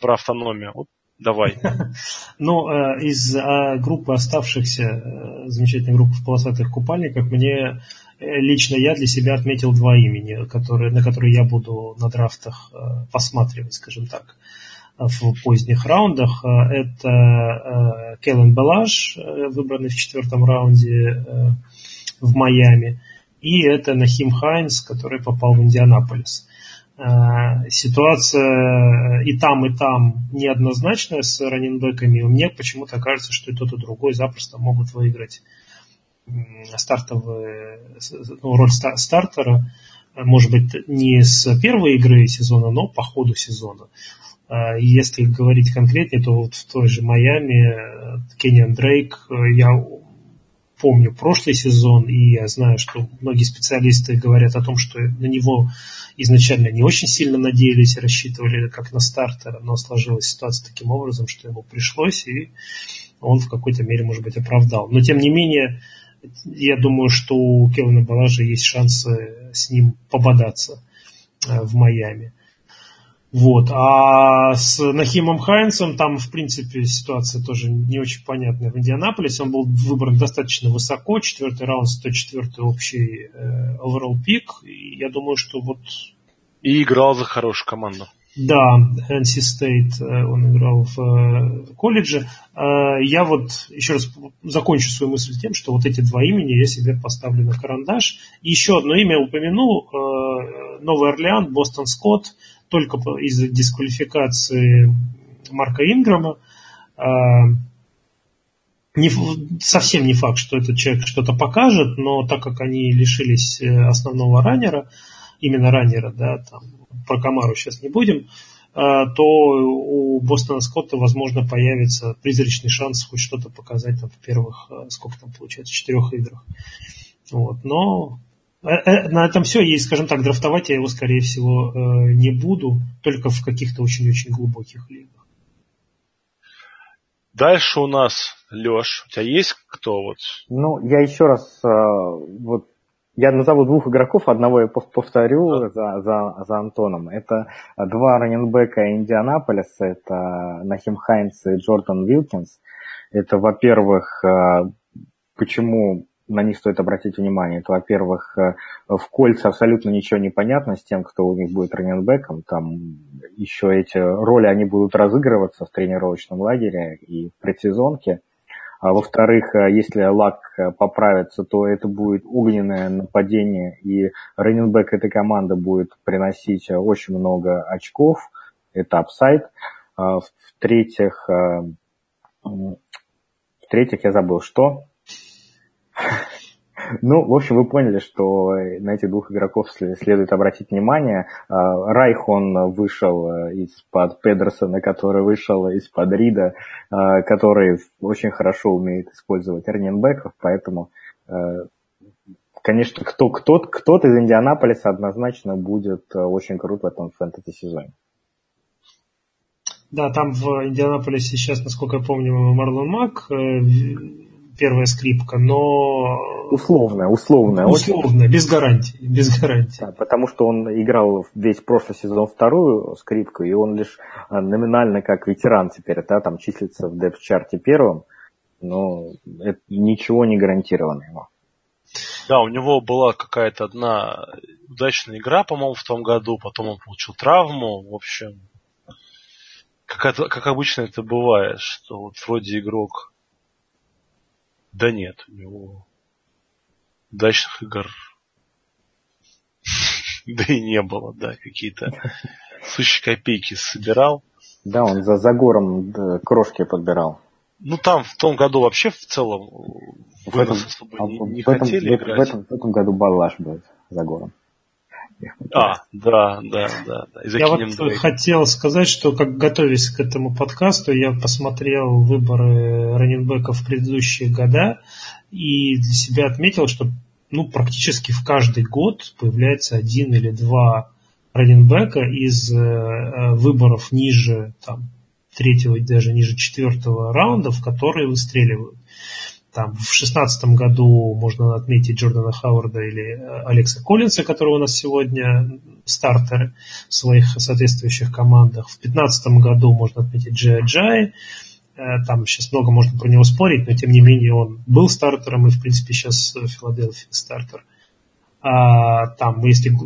про автономию, вот Давай. Ну, э, из э, группы оставшихся, э, замечательной группы в полосатых купальниках, мне лично я для себя отметил два имени, которые, на которые я буду на драфтах посматривать, скажем так, в поздних раундах. Это Келлен Белаш, выбранный в четвертом раунде в Майами, и это Нахим Хайнс, который попал в Индианаполис. Э, ситуация и там, и там неоднозначная с раненбеками. Мне почему-то кажется, что и тот, и другой запросто могут выиграть стартовые, ну, роль стартера. Может быть, не с первой игры сезона, но по ходу сезона. Э, если говорить конкретнее, то вот в той же Майами э, Кенниан Дрейк, я помню прошлый сезон, и я знаю, что многие специалисты говорят о том, что на него изначально не очень сильно надеялись рассчитывали как на стартера, но сложилась ситуация таким образом, что ему пришлось, и он в какой-то мере, может быть, оправдал. Но, тем не менее, я думаю, что у Кевина Балажа есть шансы с ним пободаться э, в Майами. Вот. А с Нахимом Хайнсом там, в принципе, ситуация тоже не очень понятная. В Индианаполисе он был выбран достаточно высоко, четвертый раунд, 104 общий э, overall пик. И я думаю, что вот... И играл за хорошую команду. Да, NC State э, он играл в э, колледже. Э, я вот еще раз закончу свою мысль тем, что вот эти два имени я себе поставлю на карандаш. И еще одно имя упомяну. Новый Орлеан, Бостон Скотт только из-за дисквалификации Марка Инграма. А, не, совсем не факт, что этот человек что-то покажет, но так как они лишились э, основного раннера, именно раннера, да, там, про Камару сейчас не будем, а, то у Бостона Скотта, возможно, появится призрачный шанс хоть что-то показать там в первых, э, сколько там получается, четырех играх. Вот. Но на этом все. И, скажем так, драфтовать я его, скорее всего, э, не буду, только в каких-то очень-очень глубоких лигах. Дальше у нас Леш. У тебя есть кто вот? Ну, я еще раз вот я назову двух игроков, одного я повторю за, за, за Антоном. Это два раненбека Индианаполиса, это Нахим Хайнс и Джордан Вилкинс. Это, во-первых, почему на них стоит обратить внимание. Это, во-первых, э, в кольце абсолютно ничего не понятно с тем, кто у них будет раненбеком. Там еще эти роли, они будут разыгрываться в тренировочном лагере и в предсезонке. А во-вторых, э, если Лак э, поправится, то это будет огненное нападение, и раненбэк этой команды будет приносить очень много очков. Это апсайд. А в-третьих, в-третьих, я забыл, что. Ну, в общем, вы поняли, что на этих двух игроков следует обратить внимание. А, Райх, он вышел э, из-под Педерсона, который вышел из-под Рида, а, который очень хорошо умеет использовать раненбеков, поэтому, э, конечно, кто, кто, кто-то из Индианаполиса однозначно будет э, очень крут в этом фэнтези-сезоне. Да, там в Индианаполисе сейчас, насколько я помню, Марлон Мак, первая скрипка, но... Условная, условная. Условная, без гарантии, без гарантии. Да, потому что он играл весь прошлый сезон вторую скрипку, и он лишь а, номинально как ветеран теперь, да, там числится в депс-чарте первым, но это ничего не гарантировано ему. Да, у него была какая-то одна удачная игра, по-моему, в том году, потом он получил травму, в общем, как, это, как обычно это бывает, что вот вроде игрок да нет, у него удачных игр да и не было, да, какие-то сущие копейки собирал. Да, он за Загором крошки подбирал. Ну там в том году вообще в целом в этом, особо не, не в этом, хотели в, играть. В этом, в этом году Балаш будет за гором. А, да, да, да. да. Я вот Дрейк. хотел сказать, что как готовясь к этому подкасту, я посмотрел выборы раненбеков в предыдущие года и для себя отметил, что ну, практически в каждый год появляется один или два раненбека из э, выборов ниже там, третьего, даже ниже четвертого раунда, в которые выстреливают. Там, в шестнадцатом году можно отметить Джордана Хауарда или э, Алекса Коллинса, которые у нас сегодня стартеры в своих соответствующих командах. В пятнадцатом году можно отметить Джей Джай. Э, там сейчас много можно про него спорить, но тем не менее он был стартером и, в принципе, сейчас в Филадельфии стартер. А, там, если э,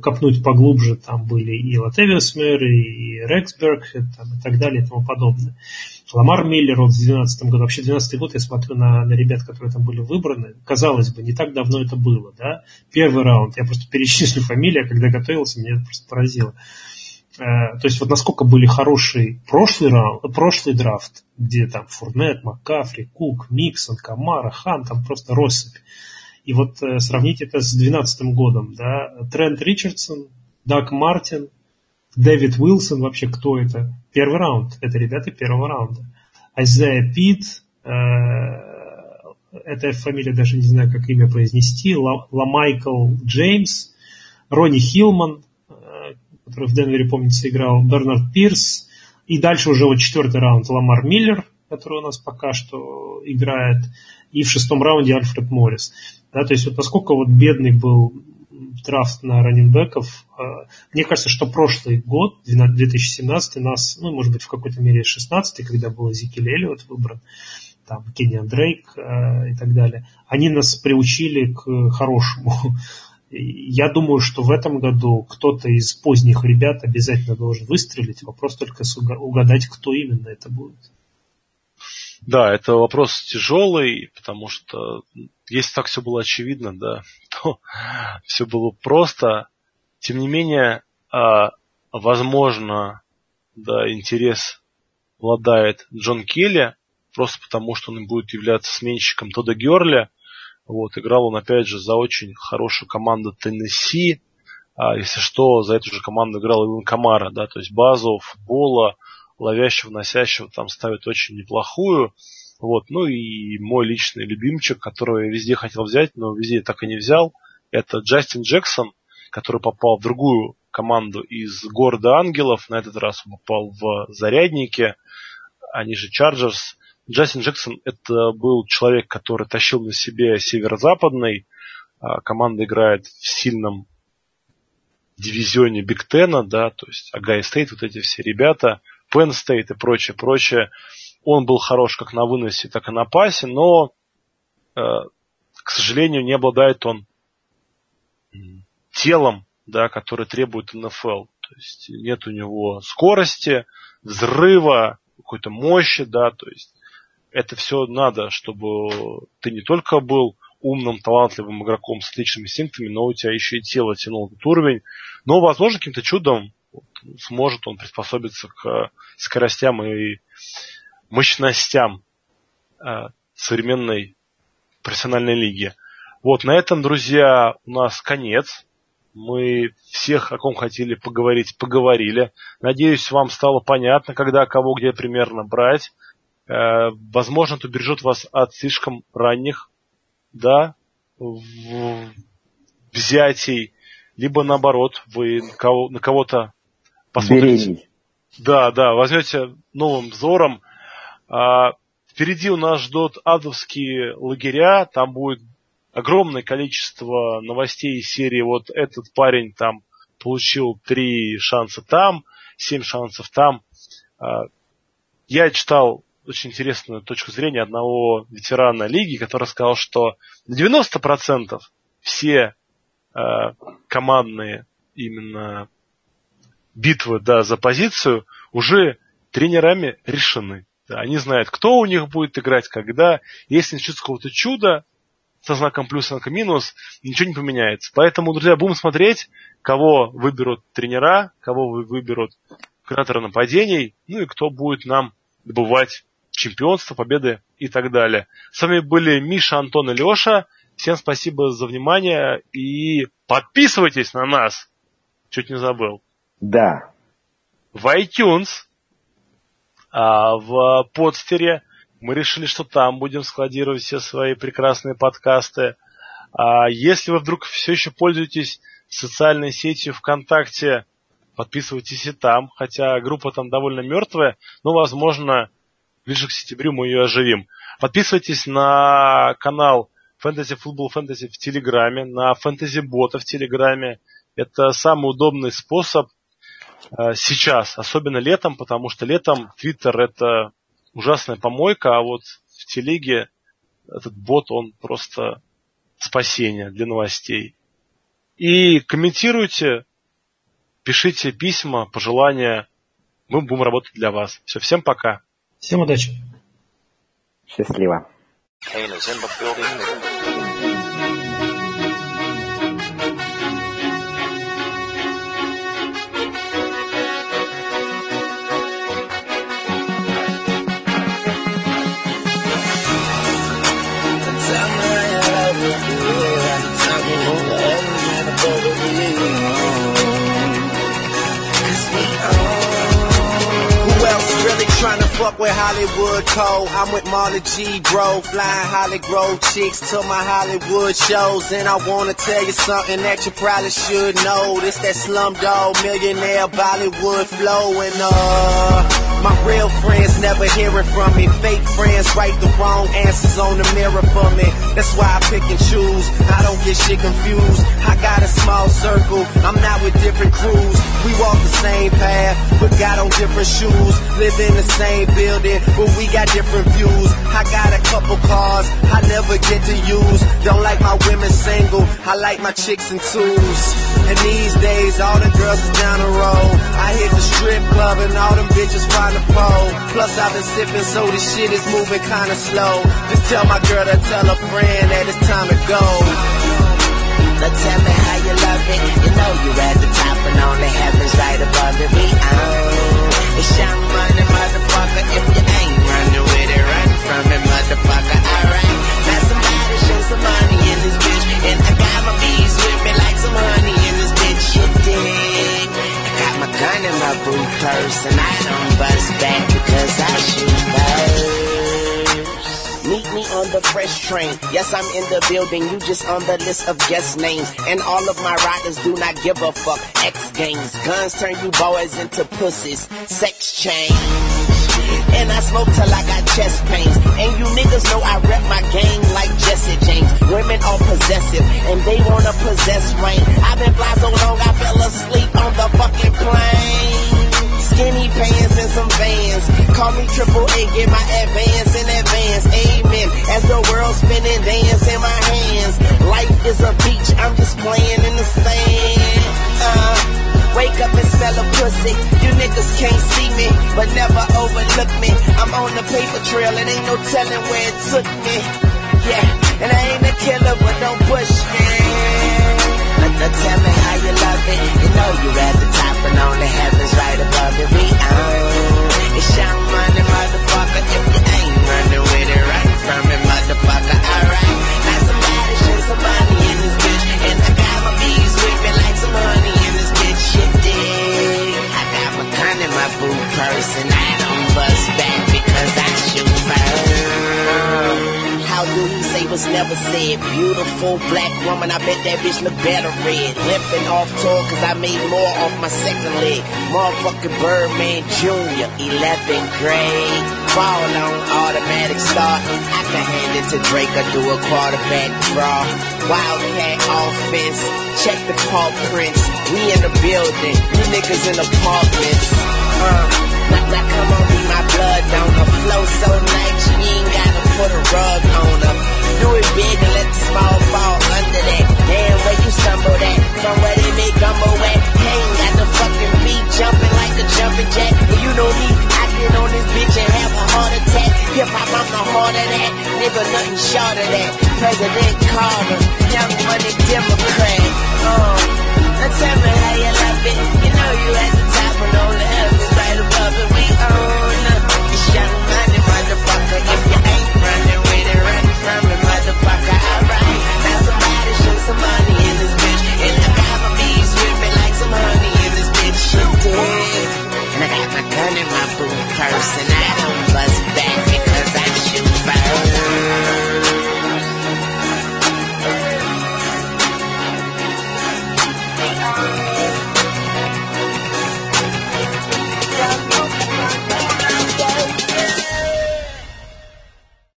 копнуть поглубже, там были и Латевиус Мэр, и Рексберг, там, и так далее, и тому подобное. Ламар Миллер вот в 2012 году, вообще 2012 год я смотрю на, на ребят, которые там были выбраны, казалось бы, не так давно это было, да, первый раунд, я просто перечислю фамилии, а когда готовился, меня это просто поразило. Э, то есть вот насколько были хорошие прошлый раунд, прошлый драфт, где там Фурнет, Маккафри, Кук, Миксон, Камара, Хан, там просто россыпь. И вот э, сравнить это с 2012 годом, да, Трент Ричардсон, Даг Мартин, Дэвид Уилсон, вообще кто это? Первый раунд. Это ребята первого раунда. Айзея Пит, э, эта фамилия даже не знаю, как имя произнести, Ламайкл Джеймс, Ронни Хилман, э, который в Денвере, помнится, играл, Бернард Пирс, и дальше уже вот четвертый раунд Ламар Миллер, который у нас пока что играет, и в шестом раунде Альфред Моррис. Да, то есть вот насколько вот бедный был драфт на раненбеков. А, мне кажется, что прошлый год, 2017, нас, ну, может быть, в какой-то мере 16 когда был Зикель Эллиот выбран, там, Кенниан Дрейк э, и так далее, они нас приучили к хорошему. Я думаю, что в этом году кто-то из поздних ребят обязательно должен выстрелить. Вопрос только угадать, кто именно это будет. Да, это вопрос тяжелый, потому что если так все было очевидно, да, то все было просто. Тем не менее, а, возможно, да, интерес владает Джон Келли, просто потому что он будет являться сменщиком Тода Герли. Вот, играл он, опять же, за очень хорошую команду Теннесси. А, если что, за эту же команду играл Иван Камара, да, то есть базу футбола, ловящего, носящего там ставит очень неплохую. Вот, ну и мой личный любимчик, которого я везде хотел взять, но везде так и не взял, это Джастин Джексон, который попал в другую команду из города ангелов. На этот раз он попал в зарядники, они же Чарджерс. Джастин Джексон это был человек, который тащил на себе северо-западный. А, команда играет в сильном дивизионе Биг Тена, да, то есть Огайо Стейт, вот эти все ребята, Penn State и прочее, прочее. Он был хорош как на выносе, так и на пасе, но, э, к сожалению, не обладает он телом, да, который требует НФЛ. То есть нет у него скорости, взрыва, какой-то мощи, да, то есть это все надо, чтобы ты не только был умным, талантливым игроком с отличными инстинктами, но у тебя еще и тело тянуло этот уровень. Но, возможно, каким-то чудом сможет он приспособиться к скоростям и мощностям э, современной профессиональной лиги. Вот, на этом, друзья, у нас конец. Мы всех, о ком хотели поговорить, поговорили. Надеюсь, вам стало понятно, когда кого где примерно брать. Э, возможно, это убережет вас от слишком ранних да, взятий, либо наоборот, вы на, кого, на кого-то посмотрите. Берений. Да, да, возьмете новым взором. А, впереди у нас ждут адовские лагеря, там будет огромное количество новостей из серии вот этот парень там получил три шанса там, семь шансов там. А, я читал очень интересную точку зрения одного ветерана лиги, который сказал, что на 90% все э, командные именно битвы да, за позицию уже тренерами решены. Они знают, кто у них будет играть, когда. Если начнется какого-то чуда со знаком плюс, знаком минус, ничего не поменяется. Поэтому, друзья, будем смотреть, кого выберут тренера, кого выберут кураторы нападений, ну и кто будет нам добывать чемпионства, победы и так далее. С вами были Миша, Антон и Леша. Всем спасибо за внимание и подписывайтесь на нас. Чуть не забыл. Да. В iTunes, а в подстере мы решили, что там будем складировать все свои прекрасные подкасты. А если вы вдруг все еще пользуетесь социальной сетью ВКонтакте, подписывайтесь и там, хотя группа там довольно мертвая, но, возможно, ближе к сентябрю мы ее оживим. Подписывайтесь на канал Fantasy Football Fantasy в Телеграме, на Fantasy Бота в Телеграме. Это самый удобный способ сейчас, особенно летом, потому что летом Твиттер это ужасная помойка, а вот в Телеге этот бот, он просто спасение для новостей. И комментируйте, пишите письма, пожелания. Мы будем работать для вас. Все, всем пока. Всем удачи. Счастливо. Fuck with Hollywood Cole. I'm with Marley G, bro. Flying Hollywood chicks to my Hollywood shows. And I wanna tell you something that you probably should know. This that slumdog millionaire Bollywood flow. And uh, my real friends never hearing from me. Fake friends write the wrong answers on the mirror for me. That's why I pick and choose. I don't get shit confused. I got a small circle. I'm not with different crews. We walk the same path, but got on different shoes. Live in the same building, but we got different views. I got a couple cars I never get to use. Don't like my women single. I like my chicks in twos. And these days, all the girls is down the road. I hit the strip club and all them bitches find a pole. Plus I've been sipping, so this shit is moving kinda slow. Just tell my girl to tell a friend that it's time to go. Now tell me how you love it. You know you're at the top and only heaven's right above it. We own. Oh, it's young money, motherfucker. If you ain't running with it, run from it, motherfucker. Alright. Now somebody show some money in this bitch. And I got my bees with me like some honey in this bitch. You dig? my gun in my boot purse and I don't bust back because I shoot first. Meet me on the fresh train. Yes, I'm in the building. You just on the list of guest names. And all of my riders do not give a fuck. X games. Guns turn you boys into pussies. Sex change. And I smoke till I got chest pains. And you niggas know I rep my gang like Jesse James. Women are possessive and they wanna possess rain. I've been fly so long I fell asleep on the fucking plane. skinny pants and some vans. Call me triple A, get my advance in advance. Amen. As the world spinning, dance in my hands. Life is a beach, I'm just playing in the sand. Uh, wake up and smell a pussy. You niggas can't see me, but never overlook me. I'm on the paper trail, and ain't no telling where it took me. Yeah, and I ain't a killer, but don't push me. Now, tell me how you love it. You know you at the top and only heaven's right above it. We own. It's young money, motherfucker. If you ain't running with it, run from it, motherfucker. Alright. Now somebody show some money in this bitch. And I my boot purse and I don't bust back because I shoot first. How do you say was never said? Beautiful black woman, I bet that bitch look better red. Limping off tour cause I made more off my second leg. Motherfucking Birdman Jr., 11th grade. Ball on automatic start. I can hand it to Drake or do a quarterback draw. Wildcat offense, check the paw prints. We in the building, you niggas in apartments. Now, come on, be my blood donor. Flow so nice, you ain't gotta put a rug on her. Do it big and let the small fall under that. Damn, where you stumble at? From where they make gumbo at? Ain't got the fucking beat jumping like a jumping jack. And you know me, I get on this bitch and have a heart attack. Hip hop, I'm the heart of that. Nigga, nothing short of that. President Carter, young money Democrat. Uh, now tell me how you love it. You know you at the top and only ever we own. It's young money, motherfucker. If you ain't running with it, from it, motherfucker. Alright, now somebody some money in this bitch. And with me like some honey in this bitch. Shoot it. And I got my gun in my boot and I don't bust back because I shoot first.